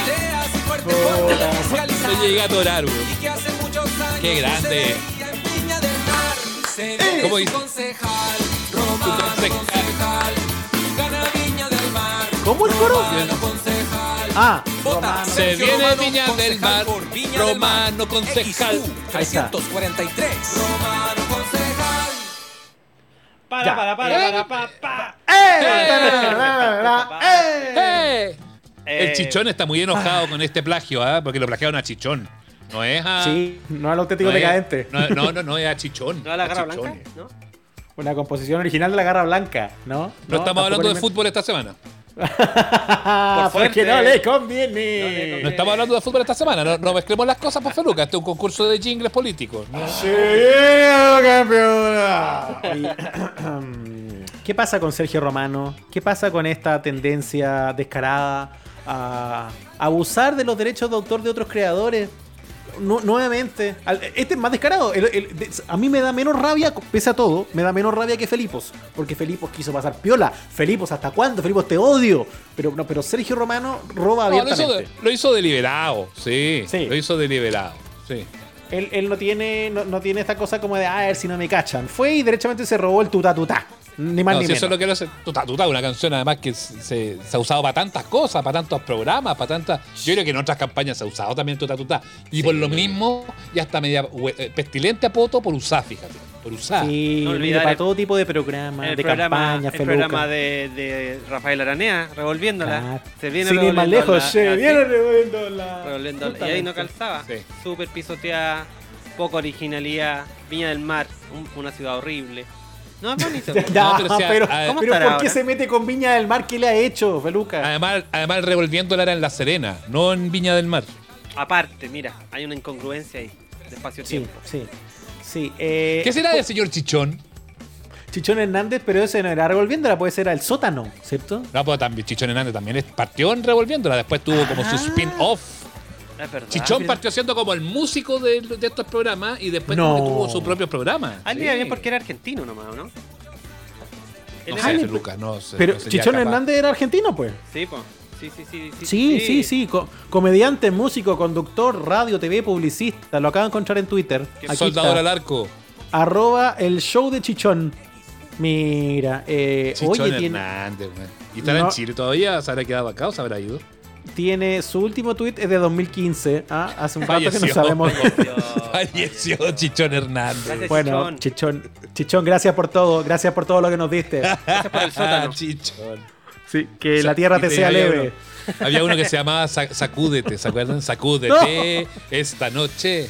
ideas y fuerte, fuerte Se fiscalizar. llega a atorar, güey. Y que hace muchos años Qué grande. se veía en Viña del Mar. Se viene ¿Cómo dice? concejal, Romano concejal. concejal. Gana Viña del Mar. ¿Cómo el coro? Ah, Vota Romano. Se viene Romano, Viña del Mar, por Viña Romano del Mar. concejal. XU Ahí está. 343. Romano concejal. Para, Ya. para, para, para, para, para. ¡Eh! Tararara, ¡Eh! ¡Eh! El Eh, chichón está muy enojado con este plagio, ¿ah? porque lo plagiaron a chichón. No es a. Sí, no al auténtico no es- decadente. No, no, no, no, es a chichón. ¿No a la a garra Chichón. blanca? ¿No? Una composición original de la Garra Blanca, ¿no? No, estamos hablando de fútbol esta semana. Por porque no le No le conviene. conviene. No estamos hablando de fútbol esta semana. No, no mezclemos las cosas, por Feluca. Este es un concurso de jingles políticos. ¿no? Sí, campeona. ¿Qué pasa con Sergio Romano? ¿Qué pasa con esta tendencia descarada a abusar de los derechos de autor de otros creadores? Nu- nuevamente, este es más descarado. El- el- de- a mí me da menos rabia, pese a todo, me da menos rabia que Felipos. Porque Felipos quiso pasar piola. Felipos, ¿hasta cuándo? Felipos, te odio. Pero, no, pero Sergio Romano roba No, lo, hizo abiertamente. lo hizo deliberado. Sí, Sí. Lo hizo deliberado. Sí. Él, él no tiene no, no tiene esta cosa como de, "Ah, a ver si no me cachan. Fue y derechamente se robó el tuta tuta. Ni más No, ni si menos. eso es lo que lo hace. Tuta, tuta, una canción además que se, se ha usado para tantas cosas, para tantos programas, para tantas. Yo creo que en otras campañas se ha usado también Tuta Tuta. Y por lo mismo, ya está media eh, pestilente a poto por usar, fíjate. Por usar. Sí, No olvidar para el- todo tipo de programas, de programa, campaña, el feluca. programa de, de Rafael Aranea, revolviéndola. Claro. Se viene Sin ir más revolviendo lejos, la- se así, viene revolviendo la. revolviendo la- Y ahí no calzaba. Sí. Súper pisoteada, poca originalidad. Viña del Mar, un- una ciudad horrible. No, es bonito. Ya, No, pero pero, a- pero ¿Cómo ¿por qué ahora? se mete con Viña del Mar? ¿Qué le ha hecho, Feluca? Además, además revolviéndola era en La Serena, no en Viña del Mar. Aparte, mira, hay una incongruencia ahí. De sí, espacio-tiempo. sí. Sí, eh, ¿Qué será del señor Chichón? Chichón Hernández, pero ese no era revolviéndola, puede ser al sótano, ¿cierto? No, pues también Chichón Hernández también partió en revolviéndola, después tuvo como su Ah. spin-off. Verdad. Chichón partió siendo como el músico de, de estos programas y después No. como que tuvo su propio programa. A él le iba bien porque era argentino nomás, ¿o ¿no? No sé, Lucas, no sé. Pero no Chichón capaz. Hernández era argentino, pues. Sí, po. Sí, sí, sí. Sí, Sí, sí, sí. co- comediante, músico, conductor, radio, TV, publicista. Lo acabo de encontrar en Twitter. Aquí Soldador está. al arco. Arroba el show de Chichón. Mira, eh, Chichón oye, tiene, Hernández, man. ¿Y estará No. en Chile todavía? ¿Se habrá quedado acá o se habrá ido? Tiene su último tweet es de 2015. ¿ah? Hace un rato que no Falleció. sabemos. Falleció Chichón Hernández. Gracias, Bueno, Chichón. Chichón, Chichón, gracias por todo, gracias por todo lo que nos diste. Gracias por el sótano. Chichón. Sí, que la tierra te te- sea leve. uno- había uno que se llamaba Sa- Sacúdete, ¿se acuerdan? Sacúdete esta noche.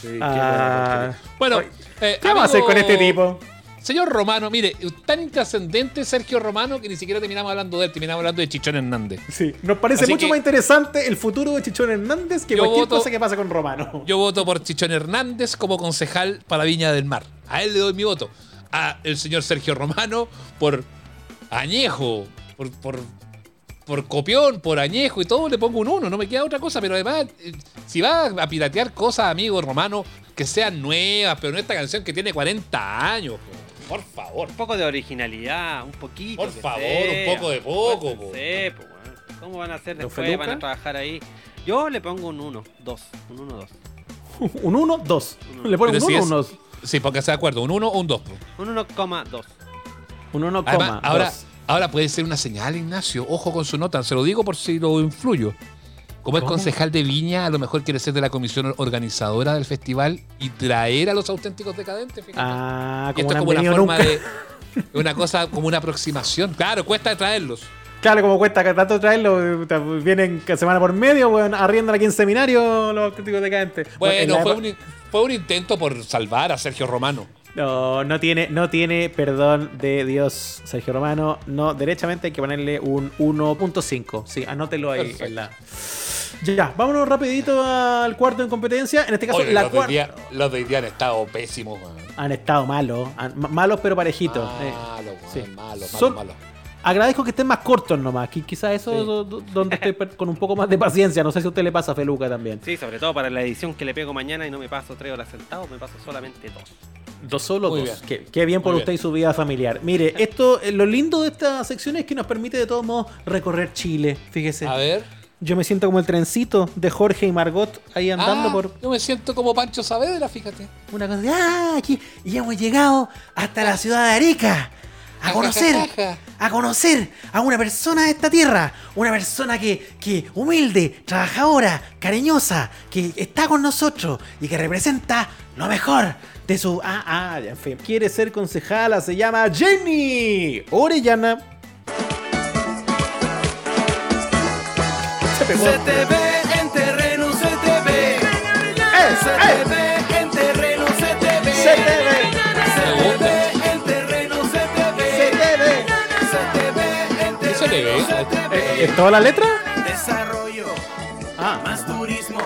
Sí, qué Ah. bueno. Eh, ¿Qué vamos a hacer con este tipo? Señor Romano, mire, tan intrascendente Sergio Romano que ni siquiera terminamos hablando de él, terminamos hablando de Chichón Hernández. Sí, nos parece Así mucho que- más interesante el futuro de Chichón Hernández que cualquier voto- cosa que pasa con Romano. Yo voto por Chichón Hernández como concejal para Viña del Mar. A él le doy mi voto. A el señor Sergio Romano por añejo, por, por, por copión, por añejo y todo, le pongo un uno. No me queda otra cosa, pero además, eh, si va a piratear cosas, amigo Romano, que sean nuevas, pero no esta canción que tiene 40 años. po. Por favor. Un poco de originalidad, un poquito. Por favor, sea. un poco de poco, po. Po, weón. ¿Cómo van a hacer ¿Don después? Feluca? Van a trabajar ahí. Yo le pongo un 1, 2. Un 1, 2. Un 1, 2. Le ponen un si 1 es- un 2. Sí, porque se de acuerdo, un 1 o un 2. Un 1,2. Un 1, Además, ahora, dos. ahora puede ser una señal, Ignacio. Ojo con su nota. Se lo digo por si lo influyo. Como es concejal de Viña, a lo mejor quiere ser de la comisión organizadora del festival y traer a los auténticos decadentes. fíjate. Ah, como esto es como una forma nunca. de. Una cosa como una aproximación. Claro, cuesta traerlos. Claro, como cuesta tanto traerlo, puta, vienen semana por medio, weón, arriendan aquí en seminario los auténticos decadentes. en Bueno, fue un, fue un intento por salvar a Sergio Romano. No, no tiene, no tiene perdón de Dios, Sergio Romano. No, derechamente hay que ponerle un 1.5. Sí, anótelo ahí. Perfecto. En la... Ya, vámonos rapidito al cuarto en competencia. En este caso, Oye, la los, de día, los de hoy día han estado pésimos, man. Han estado malos, han- malos pero parejitos. eh. Malo, sí. malo, malo, Son- malo. Agradezco que estén más cortos nomás. que Quizás eso do- donde estoy con un poco más de paciencia. No sé si a usted le pasa a Feluca también. Sí, sobre todo para la edición que le pego mañana y no me paso 3 horas sentado, me paso solamente 2. Dos solo Muy dos. bien. Qué, qué bien por Muy usted bien. y su vida familiar. Mire, esto, eh, lo lindo de esta sección es que nos permite de todos modos recorrer Chile. Fíjese. A ver. Yo me siento como el trencito de Jorge y Margot ahí andando Ah, por Yo me siento como Pancho Saavedra, fíjate. una cosa de, ah, aquí, y hemos llegado hasta la ciudad de Arica. A conocer, a conocer a una persona de esta tierra. Una persona que, que humilde, trabajadora, cariñosa, que está con nosotros y que representa lo mejor de su... Ah, ah, ya, en fin. Quiere ser concejala, se llama Jenny Orellana. Se pegó. Se te ve en terreno, se te ve. Se te ve en terreno, se te ve. Se te ve, Se te ve en terreno, se te se ve. te ve. Se te ve en ¿Qué se le ve? terreno, se te Eh, ve. ¿Es toda la letra? Desarrollo, Ah, más turismo.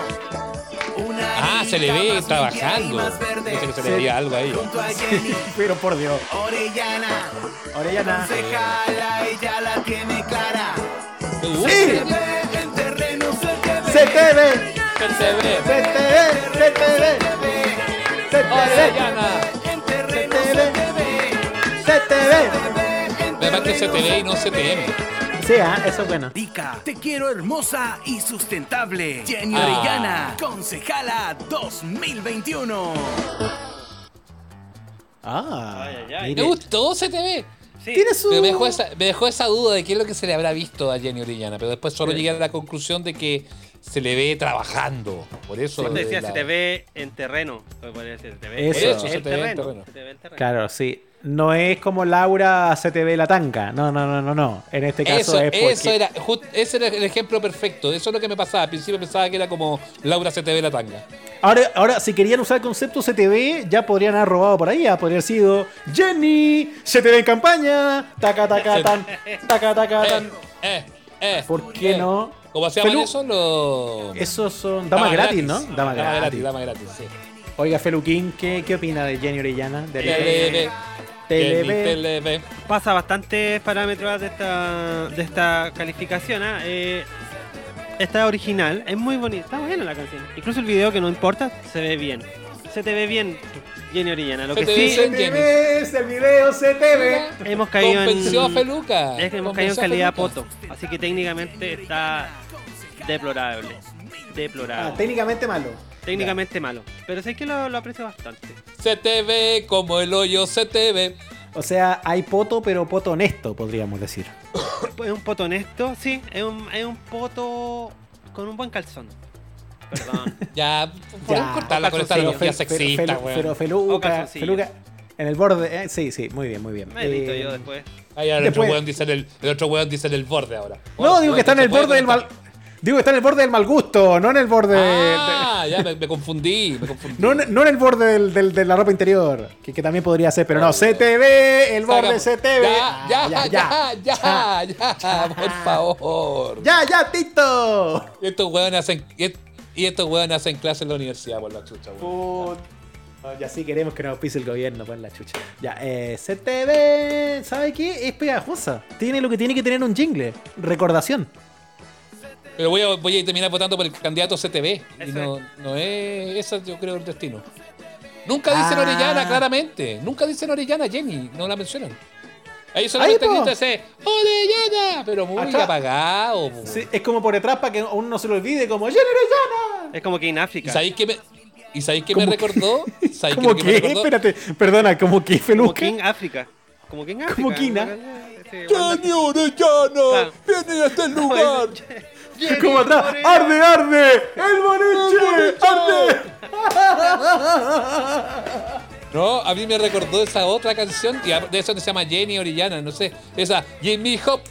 Una Ah, se le ve trabajando. verde. Que se Sí. le veía algo ahí. Junto a Jenny pero por Dios. Orellana, Orellana. concejala, ella la tiene clara. Uh, Se te ve se te ve. Se te ve, que se te ve, se te ve, se te ve, Orellana. En terreno, Se te se ve. te ve. se te ve. Además que se te ve y no se te ve. Sí, ah, eso es bueno. Rica, te quiero hermosa y sustentable. Jenny Ah. Orellana, concejala 2021. Ah, Ay, ay, ay. mire. Me gustó se te ve. Sí. Tiene su. Pero me dejó, esa, me dejó esa duda de qué es lo que se le habrá visto a Jenny Orellana. Pero después solo Sí. llegué a la conclusión de que se le ve trabajando. Por eso. De decía, la- se te ve en terreno. Podría decir, se te ve Eso. se te ve en terreno. Se te ve en terreno. Claro, sí. No es como Laura se te ve la tanca. No, no, no, no, no. En este caso Eso, es porque. eso era, just- ese era el ejemplo perfecto. Eso es lo que me pasaba. Al principio pensaba que era como Laura se te ve la tanga. Ahora, ahora, si querían usar el concepto CTV, ya podrían haber robado por ahí. Ya podría haber sido Jenny, se te ve en campaña. Taca, taca, tan. Taca, taca, Eh, tan. eh, eh, ¿Por qué eh. no? ¿Cómo se llaman Felu- eso? Los... Esos son damas gratis, ¿no? Damas Dama gratis. gratis, dama gratis, sí. Oiga, Feluquín, ¿qué, ¿qué opina de Jenny Orellana? De TLB. TLB. TLB. Pasa bastantes parámetros de esta, de esta calificación. ¿ah? Eh, está original, es muy bonita, está buena la canción. Incluso el video, que no importa, se ve bien. Se te ve bien, Jenny Orellana. Lo Se que te sí, Se te ve, ese video se te ve. hemos caído Convenció a en. Feluca. Es que hemos caído en calidad poto. Así que técnicamente está deplorable. Ah, Deplorable. técnicamente malo. técnicamente malo. Pero sé que lo, lo aprecio bastante. Se te ve como el hoyo se te ve. O sea, hay poto, pero poto honesto, podríamos decir. Es un poto honesto, sí. Es un, es un poto con un buen calzón. Perdón. Ya, por Ya. cortarla con esta analogía sexista, weón. Pero Feluca. Feluca, en el borde. eh, sí, sí, muy bien, muy bien. Me edito Eh, yo después. Ahí el otro weón dice en el, el otro weón dice en el borde ahora. No, digo que está en el borde del balcón. Digo, está en el borde del mal gusto, no en el borde. de- Ah, ya me, me confundí, me confundí. no, en- no en el borde del- del- de la ropa interior, que, que también podría ser, pero no, CTV, el borde CTV. Ya, ya, Ah, ya, ya, ya, por favor. Ya, ya, Tito. Y estos hueones hacen, y est- y estos hueones hacen clase en la universidad por la chucha, weón. Put- Ah, Ya sí queremos que nos pise el gobierno, pues la chucha. Ya, eh, CTV, ¿sabe qué? Es pegajosa. Tiene lo que tiene que tener un jingle. Recordación. Pero voy a, voy a terminar votando por el candidato CTV. Y Eso no, no es ese, yo creo, el destino. Nunca dicen Ah. Orellana, claramente. Nunca dicen Orellana, Jenny. No la mencionan. Ahí solamente grita ese Orellana, pero muy Atrás. apagado. Sí, es como por detrás para que uno no se lo olvide, como Jenny Orellana. Es como que en ¿Y África. sabéis qué me, ¿y sabéis qué me ¿Cómo recordó? ¿Sabéis ¿Cómo qué que? Espérate, perdona, ¿cómo que Como Feluca? King África. Como King África. Como King, ¿ah? Sí, igual. Jenny Orellana, Ah. viene a este lugar. Como atrás, arde, arde, el boliche, arde. No, a mí me recordó esa otra canción, y de que se llama Jenny Orellana, no sé. Esa, me hop,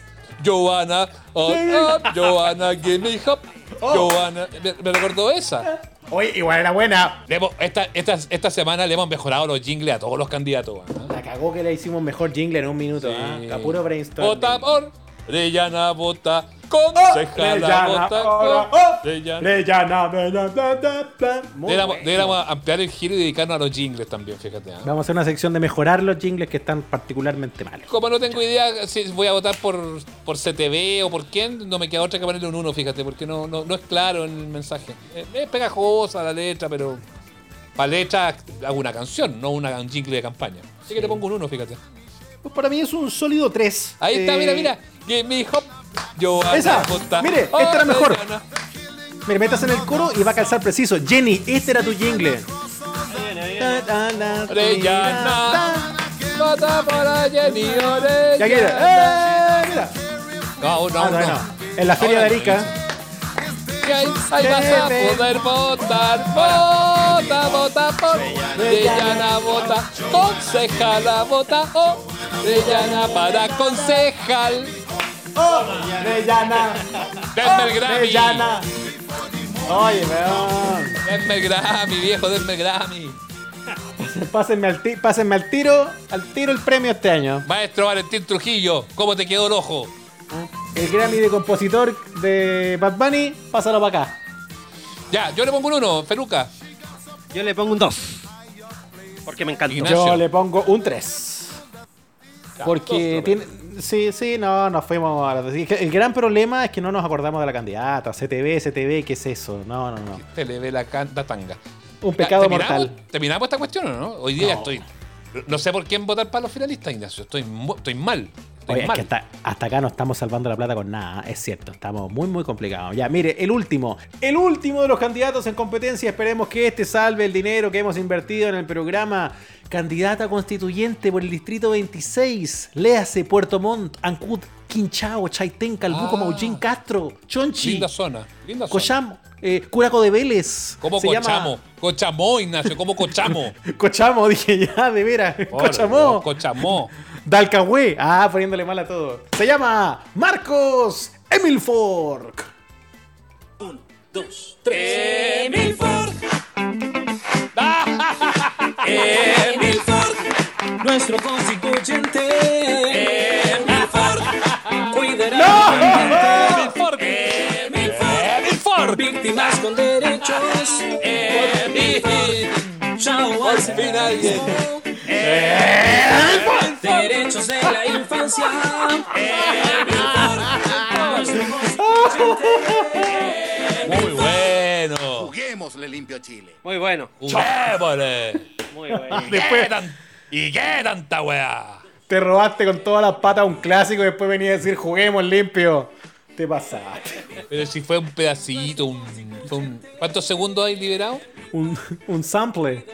Joanna, up, up, Joanna, me hop, Oh. Me, me recordó esa. Oye, igual era buena. Le hemos- esta, esta, esta semana le hemos mejorado los jingles a todos los candidatos. ¿ah? La cagó que le hicimos mejor jingle en un minuto, ¿ah? A puro brainstorm. Vota por Orellana, vota concejala, ahora, oh, da, da, da, Deberíamos, ampliar el giro y dedicarnos a los jingles también, fíjate. ¿ah? Vamos a hacer una sección de mejorar los jingles que están particularmente malos. Como no tengo idea si voy a votar por, por CTV o por quién, no me queda otra que ponerle un 1, fíjate, porque no, no, no es claro en el mensaje. Es, pegajosa la letra, pero para letra hago una canción, no una, un jingle de campaña. Así que le pongo un 1, fíjate. Pues para mí es un sólido 3. Ahí está, mira, mira. Give me hop. Yo Esa. Mire, esta era mejor. Mira, metas en el coro y va a calzar preciso. Jenny, este era tu jingle. Orellana. Vota por Jenny Orellana. Ya quiere. ¡Eh! Mira. No, no, Ah, no, no. En la feria de Arica. Ahí vas a poder votar. Vota, vota por Orellana, vota. Concejala, vota. Orellana para concejal. Orellana. Denme el Grammy. Orellana. Oye, weón. Denme el Grammy, viejo, denme el Grammy. Pásenme al, ti- pásenme al tiro, al tiro el premio este año. Maestro Valentín Trujillo, ¿cómo te quedó el ojo? El Grammy de compositor de Bad Bunny, pásalo para acá. Ya, yo le pongo un uno, Feluca. Yo le pongo un 2. Porque me encantó. Ignacio. Yo le pongo un 3. Porque tiene. Sí, sí, no, nos fuimos a la. El gran problema es que no nos acordamos de la candidata. CTV, CTV, ¿qué es eso? No, no, no. Te le ve la, la tanga. Un pecado ¿terminamos? mortal. ¿Terminamos esta cuestión o no? Hoy día No. estoy. No sé por quién votar para los finalistas, Ignacio. Estoy, estoy mal. Estoy Oye, es que hasta, hasta acá no estamos salvando la plata con nada, es cierto, estamos muy muy complicados. Ya, mire, el último, el último de los candidatos en competencia, esperemos que este salve el dinero que hemos invertido en el programa. Candidata constituyente por el distrito 26, léase Puerto Montt, Ancud, Quinchao, Chaitén, Calbuco, Ah. Maullín, Castro, Chonchi, Linda zona. Linda zona. Cochamo, eh, Curaco de Vélez. ¿Cómo se llama- cochamo? Cochamó, Ignacio, ¿cómo cochamo? Cochamo, dije ya, de veras. Cochamó. Cochamó. Dalcahue. Ah, poniéndole mal a todo. Se llama Marcos Emil Fork. Un, dos, tres. Emil Ford. Emil Ford. Nuestro constituyente. Víctimas con derechos. Ford. Chao al fin alguien. Derechos de la infancia. Constituyente. Muy bueno. Juguémosle limpio a Chile. Muy bueno. Juguémosle. Muy bueno. ¿Y ¿Y qué tanta weá? Te robaste con todas las patas un clásico y después venía a decir juguemos limpio. Te pasaste. Pero si fue un pedacito, un, fue un- ¿Cuántos segundos hay liberado? Un, un sample.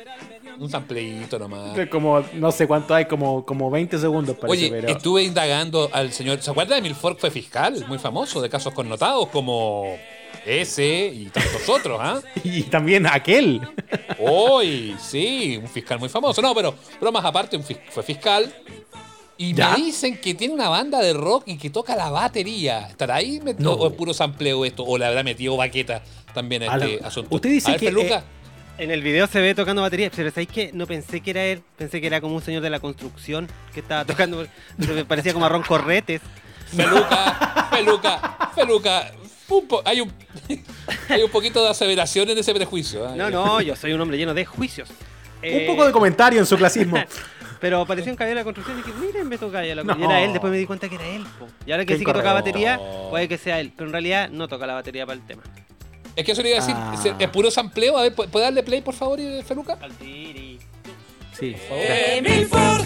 Un sampleito nomás. Como, no sé cuánto hay, como, como 20 segundos parece, Oye, pero. estuve indagando al señor. ¿Se acuerda de Milford? Fue fiscal, muy famoso, de casos connotados como ese y tantos otros, ¿ah? Y también aquel. Hoy, sí, un fiscal muy famoso. No, pero bromas aparte, un fis- fue fiscal Y ¿Ya? me dicen que tiene una banda de rock y que toca la batería. ¿Estará ahí met- No. o es puro sampleo esto? ¿O le habrá metido baqueta también a A la- este asunto? usted dice a ver, que, eh, En el video se ve tocando batería, pero ¿sabéis qué? No pensé que era él, pensé que era como un señor de la construcción que estaba tocando, pero me parecía como a Ron Corretes. Feluca. un po- hay, un, hay un poquito de aseveración en ese prejuicio. ¿eh? No, no, yo soy un hombre lleno de juicios. Un Eh, poco de comentario en su clasismo. Pero parecía un caballero de la construcción y dije, miren, me toca la No. Y era él, después me di cuenta que era él. po. Y ahora que Qué sí que toca incorrecto. batería, puede que sea él. Pero en realidad no toca la batería para el tema. Es que eso le iba a decir, Ah. es, es puro sampleo. A ver, ¿pu- ¿puede darle play, por favor, eh, Feluca? Sí. Emil Ford.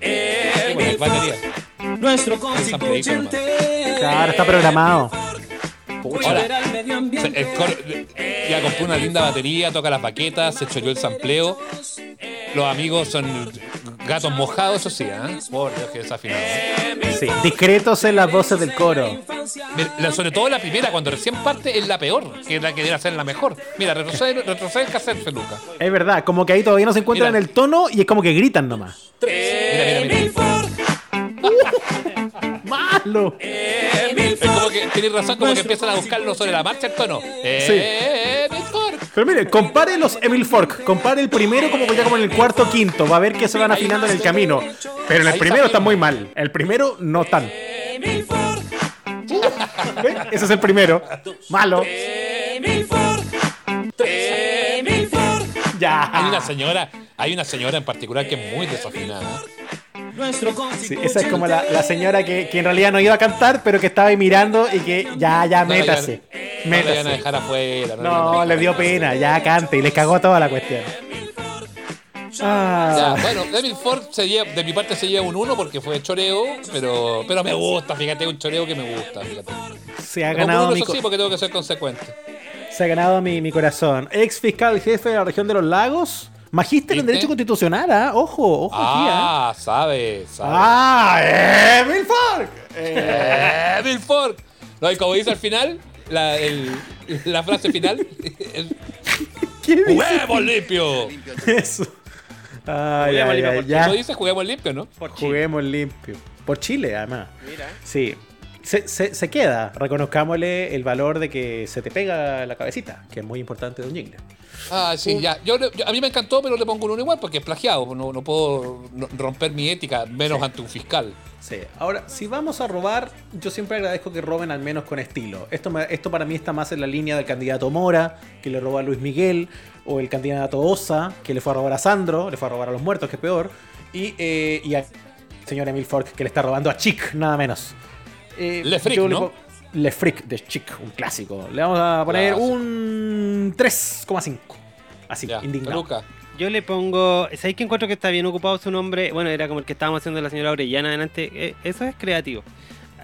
Emil batería. Ford, nuestro constituyente. Claro, está programado. Coro- ya compró una linda batería, toca las baquetas, se choreó el sampleo. Los amigos son gatos mojados, eso sí, ¿eh? Por Dios, que desafinado. Sí. Discretos en las voces del coro. Mira, Sobre todo la primera, cuando recién parte, es la peor, que es la que debe ser la mejor. Mira, retrocede, retrocede el cassette, Feluca. Es verdad, como que ahí todavía no se encuentran Mira. en el tono y es como que gritan nomás. Mira, mira, mira. ¡Malo! Es como que, tienes razón, como que empiezan a buscarlo sobre la marcha el tono. Eh, mejor. Pero mire, compare los Emil Fork. Compare el primero como ya como en el cuarto o quinto. Va a ver que se van afinando en el camino. Pero en el primero está muy mal. El primero no tan. Emil Ford. ¿Ve? Ese es el primero. Malo. Emil Ford. Emil Ford. Hay una Ya. señora, hay una señora en particular que es muy desafinada. Sí, esa es como la, la señora que, que en realidad no iba a cantar, pero que estaba ahí mirando y que ya, ya, No métase. No Métase. dejar afuera. No, le dio pena, ya cante y le cagó toda la cuestión. Ya, Ah, bueno, Emil Ford se lleva- de mi parte se lleva un 1 porque fue choreo, pero, pero me gusta, fíjate, un choreo que me gusta, fíjate. se ha ganado uno, mi, eso co- sí, porque tengo que ser consecuente. se ha ganado mi, mi corazón. Ex fiscal jefe de la región de los lagos. Magíster en. Derecho Constitucional, ¿ah? Ojo, ojo aquí, ¿ah? Ah, sabe, sabe. ¡Ah! ¡Emil Fork! Eh. No, y como dice al final, la, el- la frase final, el, ¿Qué dice? ¡Juguemos limpio! Eso. Ay, Juguemos ay, limpio ay, ya. Eso dice juguemos limpio, ¿no? Por Chile. Juguemos limpio. Por Chile, además. Mira. Sí. Se, se- se queda. Reconozcámosle el valor de que se te pega la cabecita, que es muy importante de un jingle. Ah, sí, ya. Yo, a mí me encantó, pero le pongo un 1 igual porque es plagiado. No, no puedo romper mi ética, menos ante un fiscal. Sí. Ahora, si vamos a robar, yo siempre agradezco que roben al menos con estilo. Esto, me- esto para mí está más en la línea del candidato Mora, que le robó a Luis Miguel, o el candidato Osa, que le fue a robar a Sandro, le fue a robar a los muertos, que es peor, y, eh, y al señor Emil Fork, que le está robando a Chic, nada menos. Eh, Le Frick, ¿no? Le Frick de Chic, un clásico. Le vamos a poner Clásico. un 3,5. Así, Ya, indignado. Luca. Yo le pongo. ¿Sabéis que encuentro que está bien ocupado su nombre? Bueno, era como el que estábamos haciendo la señora Orellana adelante. Eh, eso es creativo.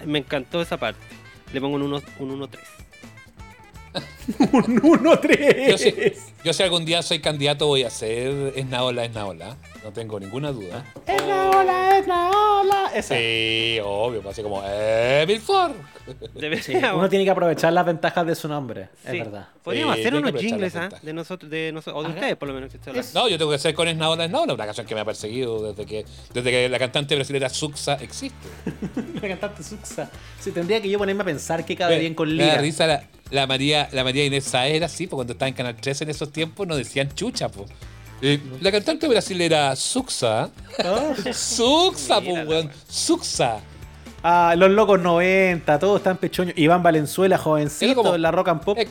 Me encantó esa parte. Le pongo un 1 un 1 3. un 1-3. Yo sí, yo si algún día soy candidato voy a ser Esnaola, Esnaola. No tengo ninguna duda. Es la ola, es la ola. Esa. Sí, obvio, pues así como Emil Ford. Deberíamos. Uno tiene que aprovechar las ventajas de su nombre, es Sí. verdad. Podríamos Sí, hacer tiene que unos aprovechar jingles las ¿ah? de nosotros, de nosotros, o de ustedes por lo menos. que. No, yo tengo que ser con Esnaola, Esnaola, una canción que me ha perseguido desde que, desde que la cantante brasileña Suxa existe. La cantante Suxa. Sí, tendría que yo ponerme a pensar que Me- bien con me da Lira. risa la, la María, la María Inés Saez era así, porque cuando estaba en Canal 13 en esos tiempos no decían chucha, po. Eh, la cantante brasilera Suxa. Suxa, po, weón. Suxa. Ah, los locos 90, todos están pechoños. Iván Valenzuela, jovencito, como- en la rock and pop. Eh,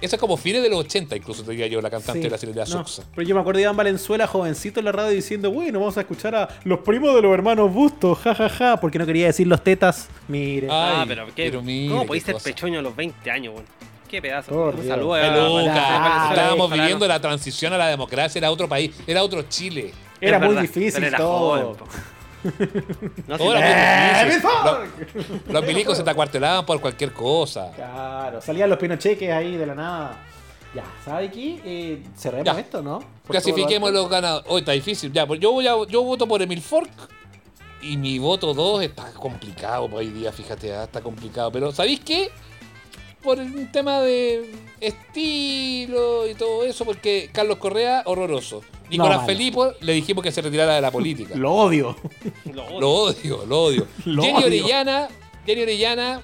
eso es como fines de los 80, incluso te diría yo, la cantante Sí. brasileña No, Suxa. pero yo me acuerdo de Iván Valenzuela, jovencito en la radio, diciendo, bueno, vamos a escuchar a los primos de los hermanos Bustos, jajaja, porque no quería decir los tetas. Mire. Ah, Ah, pero, ¿qué? pero mire ¿cómo qué podéis ser pechoño a los 20 años, weón? Qué pedazo. Por Un Dios. saludo a- Peluca, a Valenzuela, estábamos ojalá viviendo no- la transición a la democracia, era otro país, era otro Chile. Era Es muy verdad, difícil pero era todo. joven, po. No, sí, Todo era ¡Eh, muy difícil. Los, los milicos se te acuartelaban por cualquier cosa. Claro, salían los pinocheques ahí de la nada. Ya, ¿sabe qué? Eh, cerremos Ya. esto, ¿no? Por Clasifiquemos todo los ganadores. Hoy está difícil. Ya, pues yo voy a, yo voto por Emil Fork. Y mi voto 2 está complicado pues, hoy día, fíjate, ah, está complicado. Pero ¿sabéis qué? por un tema de estilo y todo eso, porque Carlos Correa, horroroso. Nicolás no, Felipe le dijimos que se retirara de la política. lo odio. Lo odio, lo odio. Jenny Orellana, Jenny Orellana,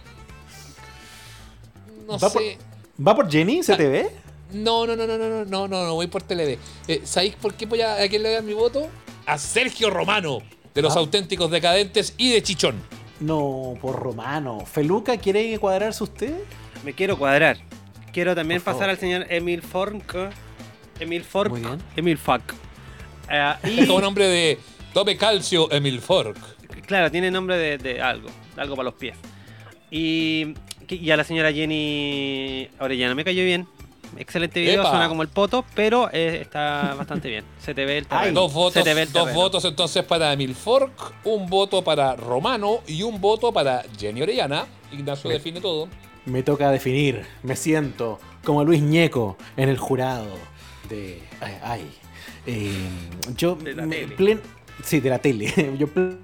no ¿Va sé. Por, ¿Va por Jenny? ¿Se te ve? No, no, no, no, no, no, no, no, voy por TLB. Eh, ¿Sabéis por qué voy a, a quién le voy a dar mi voto? A Sergio Romano, de los ah. auténticos decadentes y de Chichón. No, por Romano. ¿Feluca quiere cuadrarse usted? Me quiero cuadrar. Quiero también Por pasar favor. al señor Emil Fork. Emil Fork. Muy bien. Emil Fuck. Es y como nombre de Tome Calcio Emil Fork. claro, tiene nombre de, de algo. de algo para los pies. Y, y a la señora Jenny Orellana me cayó bien. Excelente video, Epa. suena como el poto, pero eh, está bastante bien. Se te ve el Ay, terreno. Dos votos, Se te ve el dos votos entonces para Emil Fork, un voto para Romano y un voto para Jenny Orellana. Ignacio define todo. Me toca definir. Me siento como Luis Ñeco en el jurado de. Ay. ay. Eh, yo. De la tele. plen- sí, de la tele. yo pl-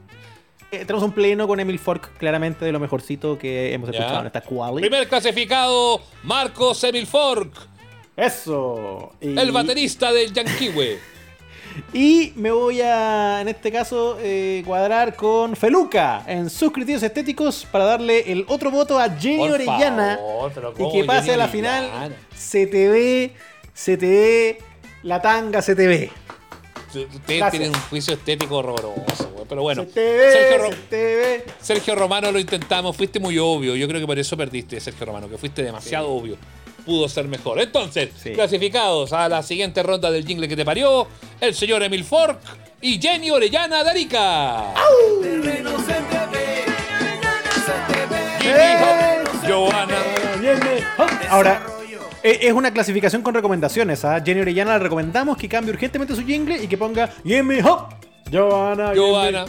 eh, tenemos un pleno con Emil Fork, claramente de lo mejorcito que hemos Ya. escuchado en esta quali. Primer clasificado, Marcos Emil Fork, Eso. Y- el baterista del Yanquiwe. Y me voy a, en este caso, eh, cuadrar con Feluca en sus criterios estéticos para darle el otro voto a Jenny Por Orellana. favor, y ¿cómo que pase Jenny a la Orellana? final. Se te ve, se te ve, la tanga se te ve. Ustedes Gracias. tienen un juicio estético horroroso, pero bueno. ve, Sergio, Ro- ve. Sergio Romano lo intentamos, fuiste muy obvio. Yo creo que por eso perdiste, Sergio Romano, que fuiste demasiado obvio. Pudo ser mejor. Entonces, Sí. clasificados a la siguiente ronda del jingle que te parió, el señor Emil Fork y Jenny Orellana de Arica. Jimmy Hop, Johanna. Viene. Ahora, eh, es una clasificación con recomendaciones. ¿ah? Jenny Orellana le recomendamos que cambie urgentemente su jingle y que ponga Gimme Hop. Johanna.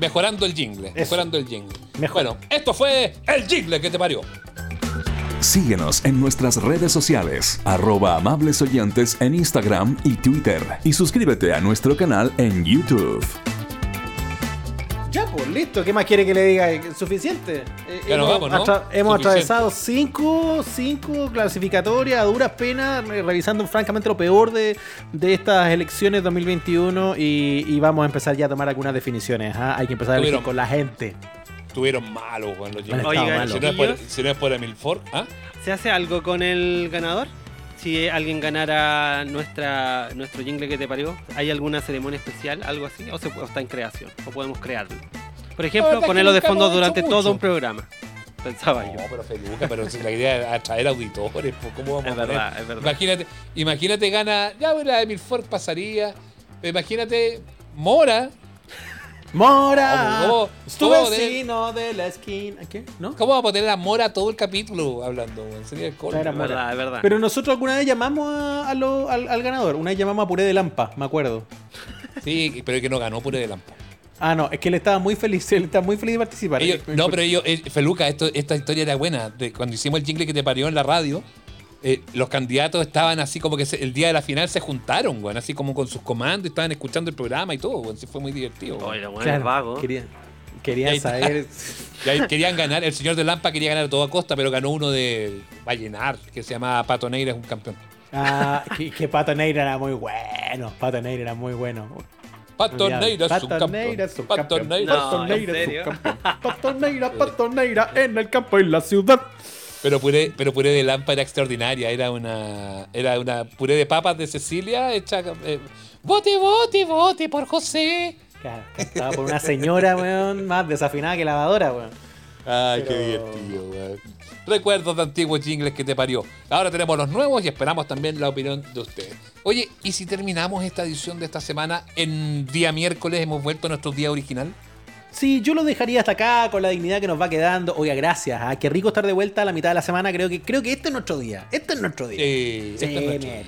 Mejorando el jingle. Eso. Mejorando el jingle. Mejor. Bueno, esto fue el jingle que te parió. Síguenos en nuestras redes sociales, arroba amables oyentes en Instagram y Twitter. Y suscríbete a nuestro canal en YouTube. Ya, pues listo. ¿Qué más quiere que le diga? ¿Es ¿Suficiente? Eh, Ya nos hemos vamos, ¿no? atra- hemos atravesado cinco, cinco clasificatorias a duras penas, revisando francamente lo peor de, de estas elecciones 2021 y, y vamos a empezar ya a tomar algunas definiciones. ¿ah? Hay que empezar a elegir Tuvieron- con la gente. Estuvieron malos, weón, los jingles. Oiga, si, no es por, si no es por Emil Fork, ¿ah? ¿Se hace algo con el ganador? Si alguien ganara nuestra, nuestro jingle que te parió, ¿hay alguna ceremonia especial, algo así? ¿O, se, o está en creación? ¿O podemos crearlo? Por ejemplo, ponerlo de fondo durante mucho. todo un programa. Pensaba yo. No, pero Feluca, pero si la idea es atraer auditores, pues, ¿cómo vamos Es a poner? verdad, es verdad. Imagínate, imagínate gana, ya la de Emil Fork pasaría, imagínate Mora, ¡Mora! ¿Cómo- Tu cómo de- vecino de la esquina. ¿Qué? ¿No? ¿cómo vamos a poner a Mora todo el capítulo hablando? Sería el colmo. Era Es Mora. verdad, es verdad. Pero nosotros alguna vez llamamos a- a lo- al, al ganador. Una vez llamamos a Puré de Lampa, me acuerdo. Sí, pero es que no ganó pure de lampa. Ah, no, es que él estaba muy feliz, él estaba muy feliz de participar. Ellos- no, pero ellos, eh, Feluca, esto, esta historia era buena. De cuando hicimos el jingle que te parió en la radio, eh, los candidatos estaban así como que se- el día de la final se juntaron, weón, así como con sus comandos, estaban escuchando el programa y todo, weón. Sí, fue muy divertido. Oye, bueno, Claro, vago. Querían, Y querían saber. Y ahí querían ganar, el señor de Lampa quería ganar a toda costa, pero ganó uno de Vallenar, que se llama Pato Neira, es un campeón. Ah, que, que Pato Neira era muy bueno. Pato Neira era muy bueno. Pato. Neira es un Pato campeón. Neira es un Pato campeón. Neira. Pato Neira ¿en es un serio? campeón. Pato Neira, Pato Neira en el campo y la ciudad. Pero puré, pero puré de Lampa era extraordinaria, era una, era una puré de papas de Cecilia hecha... eh, vote, vote, vote por José. Claro, estaba por una señora, weón, más desafinada que lavadora, weón. Ay, qué divertido, weón. Recuerdos de antiguos jingles que te parió. Ahora tenemos los nuevos y esperamos también la opinión de ustedes. Oye, ¿y si terminamos esta edición de esta semana en día miércoles hemos vuelto a nuestro día original? Sí, yo lo dejaría hasta acá con la dignidad que nos va quedando. Oiga, gracias. ah, Qué rico estar de vuelta a la mitad de la semana. Creo que, creo que este es nuestro día. Este es nuestro día. Sí, Sí, este es nuestro día.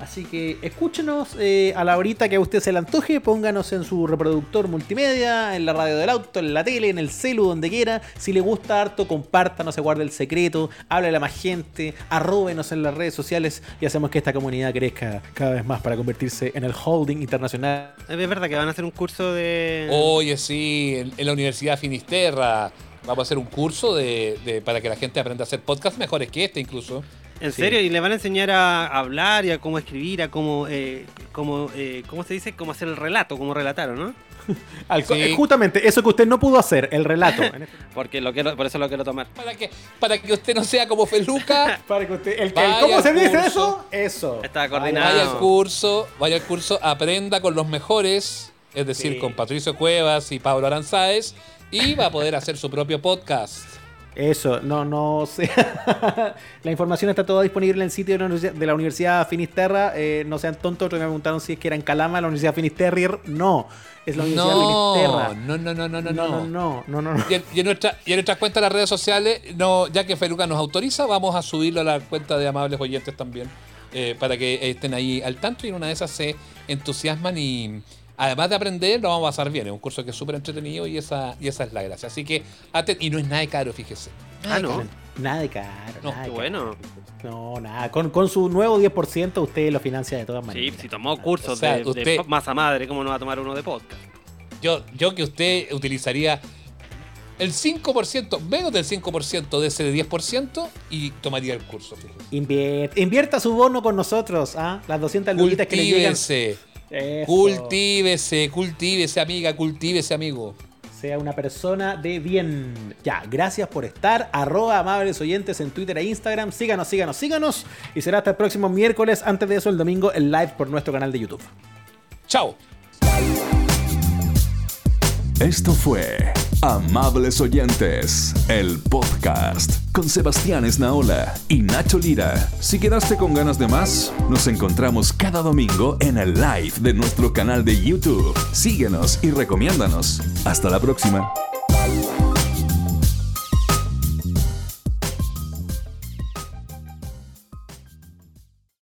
Así que escúchenos eh, a la horita que a usted se le antoje, pónganos en su reproductor multimedia, en la radio del auto, en la tele, en el celu, donde quiera. Si le gusta harto, compártanos, se guarde el secreto, háblale a más gente, arróbenos en las redes sociales y hacemos que esta comunidad crezca cada vez más para convertirse en el holding internacional. Es verdad que van a hacer un curso de. Oye, sí, en, en la Universidad Finisterra vamos a hacer un curso de, de- para que la gente aprenda a hacer podcasts mejores que este incluso. ¿En Sí. serio? ¿Y le van a enseñar a hablar y a cómo escribir, a cómo, eh, cómo, eh, ¿cómo se dice? Cómo hacer el relato, cómo relatar, ¿o ¿no? Al- Sí. Justamente, eso que usted no pudo hacer, el relato. Porque lo quiero, por eso lo quiero tomar. Para que, para que usted no sea como Feluca, Para que usted, el ¿Cómo se dice curso. eso? Eso. Está Vaya- coordinado. vaya al curso, vaya al curso, aprenda con los mejores, es decir, Sí. con Patricio Cuevas y Pablo Aranzáez, y va a poder hacer su propio podcast. Eso, no, no sé. la información está toda disponible en el sitio de la Universidad, de la Universidad Finisterra. Eh, no sean tontos, otros me preguntaron si es que era en Calama, la Universidad Finisterrier. No, es la Universidad No, Finisterra. no, no, no, no, no, no, no. no, no, no, no. Y en, y en nuestra, y en nuestras cuentas de las redes sociales, no, ya que Feluca nos autoriza, vamos a subirlo a la cuenta de amables oyentes también, eh, para que estén ahí al tanto y en una de esas se entusiasman y además de aprender, lo vamos a pasar bien. Es un curso que es súper entretenido y esa, y esa es la gracia. Así que, y no es nada de caro, fíjese. Nada Ah, de no. caro. Nada de caro. No, nada Qué de bueno. caro. No, nada. Con, con su nuevo 10% usted lo financia de todas Sí, maneras. si tomó cursos O sea, de, de usted- po- masa madre, ¿cómo no va a tomar uno de podcast? Yo, yo que usted utilizaría el 5%, menos del 5% de ese 10% y tomaría el curso, fíjese. Invier- invierta su bono con nosotros, ¿ah? Las 200 luquitas que le llegan. Cultívese. Eso. Cultívese, cultívese, amiga, cultívese, amigo. sea una persona de bien. Ya, gracias por estar. Arroba amables oyentes en Twitter e Instagram. Síganos, síganos, síganos. Y será hasta el próximo miércoles. Antes de eso, el domingo, el live por nuestro canal de YouTube. Chao. Esto fue Amables Oyentes, el podcast con Sebastián Esnaola y Nacho Lira. Si quedaste con ganas de más, nos encontramos cada domingo en el live de nuestro canal de YouTube. Síguenos y recomiéndanos. Hasta la próxima.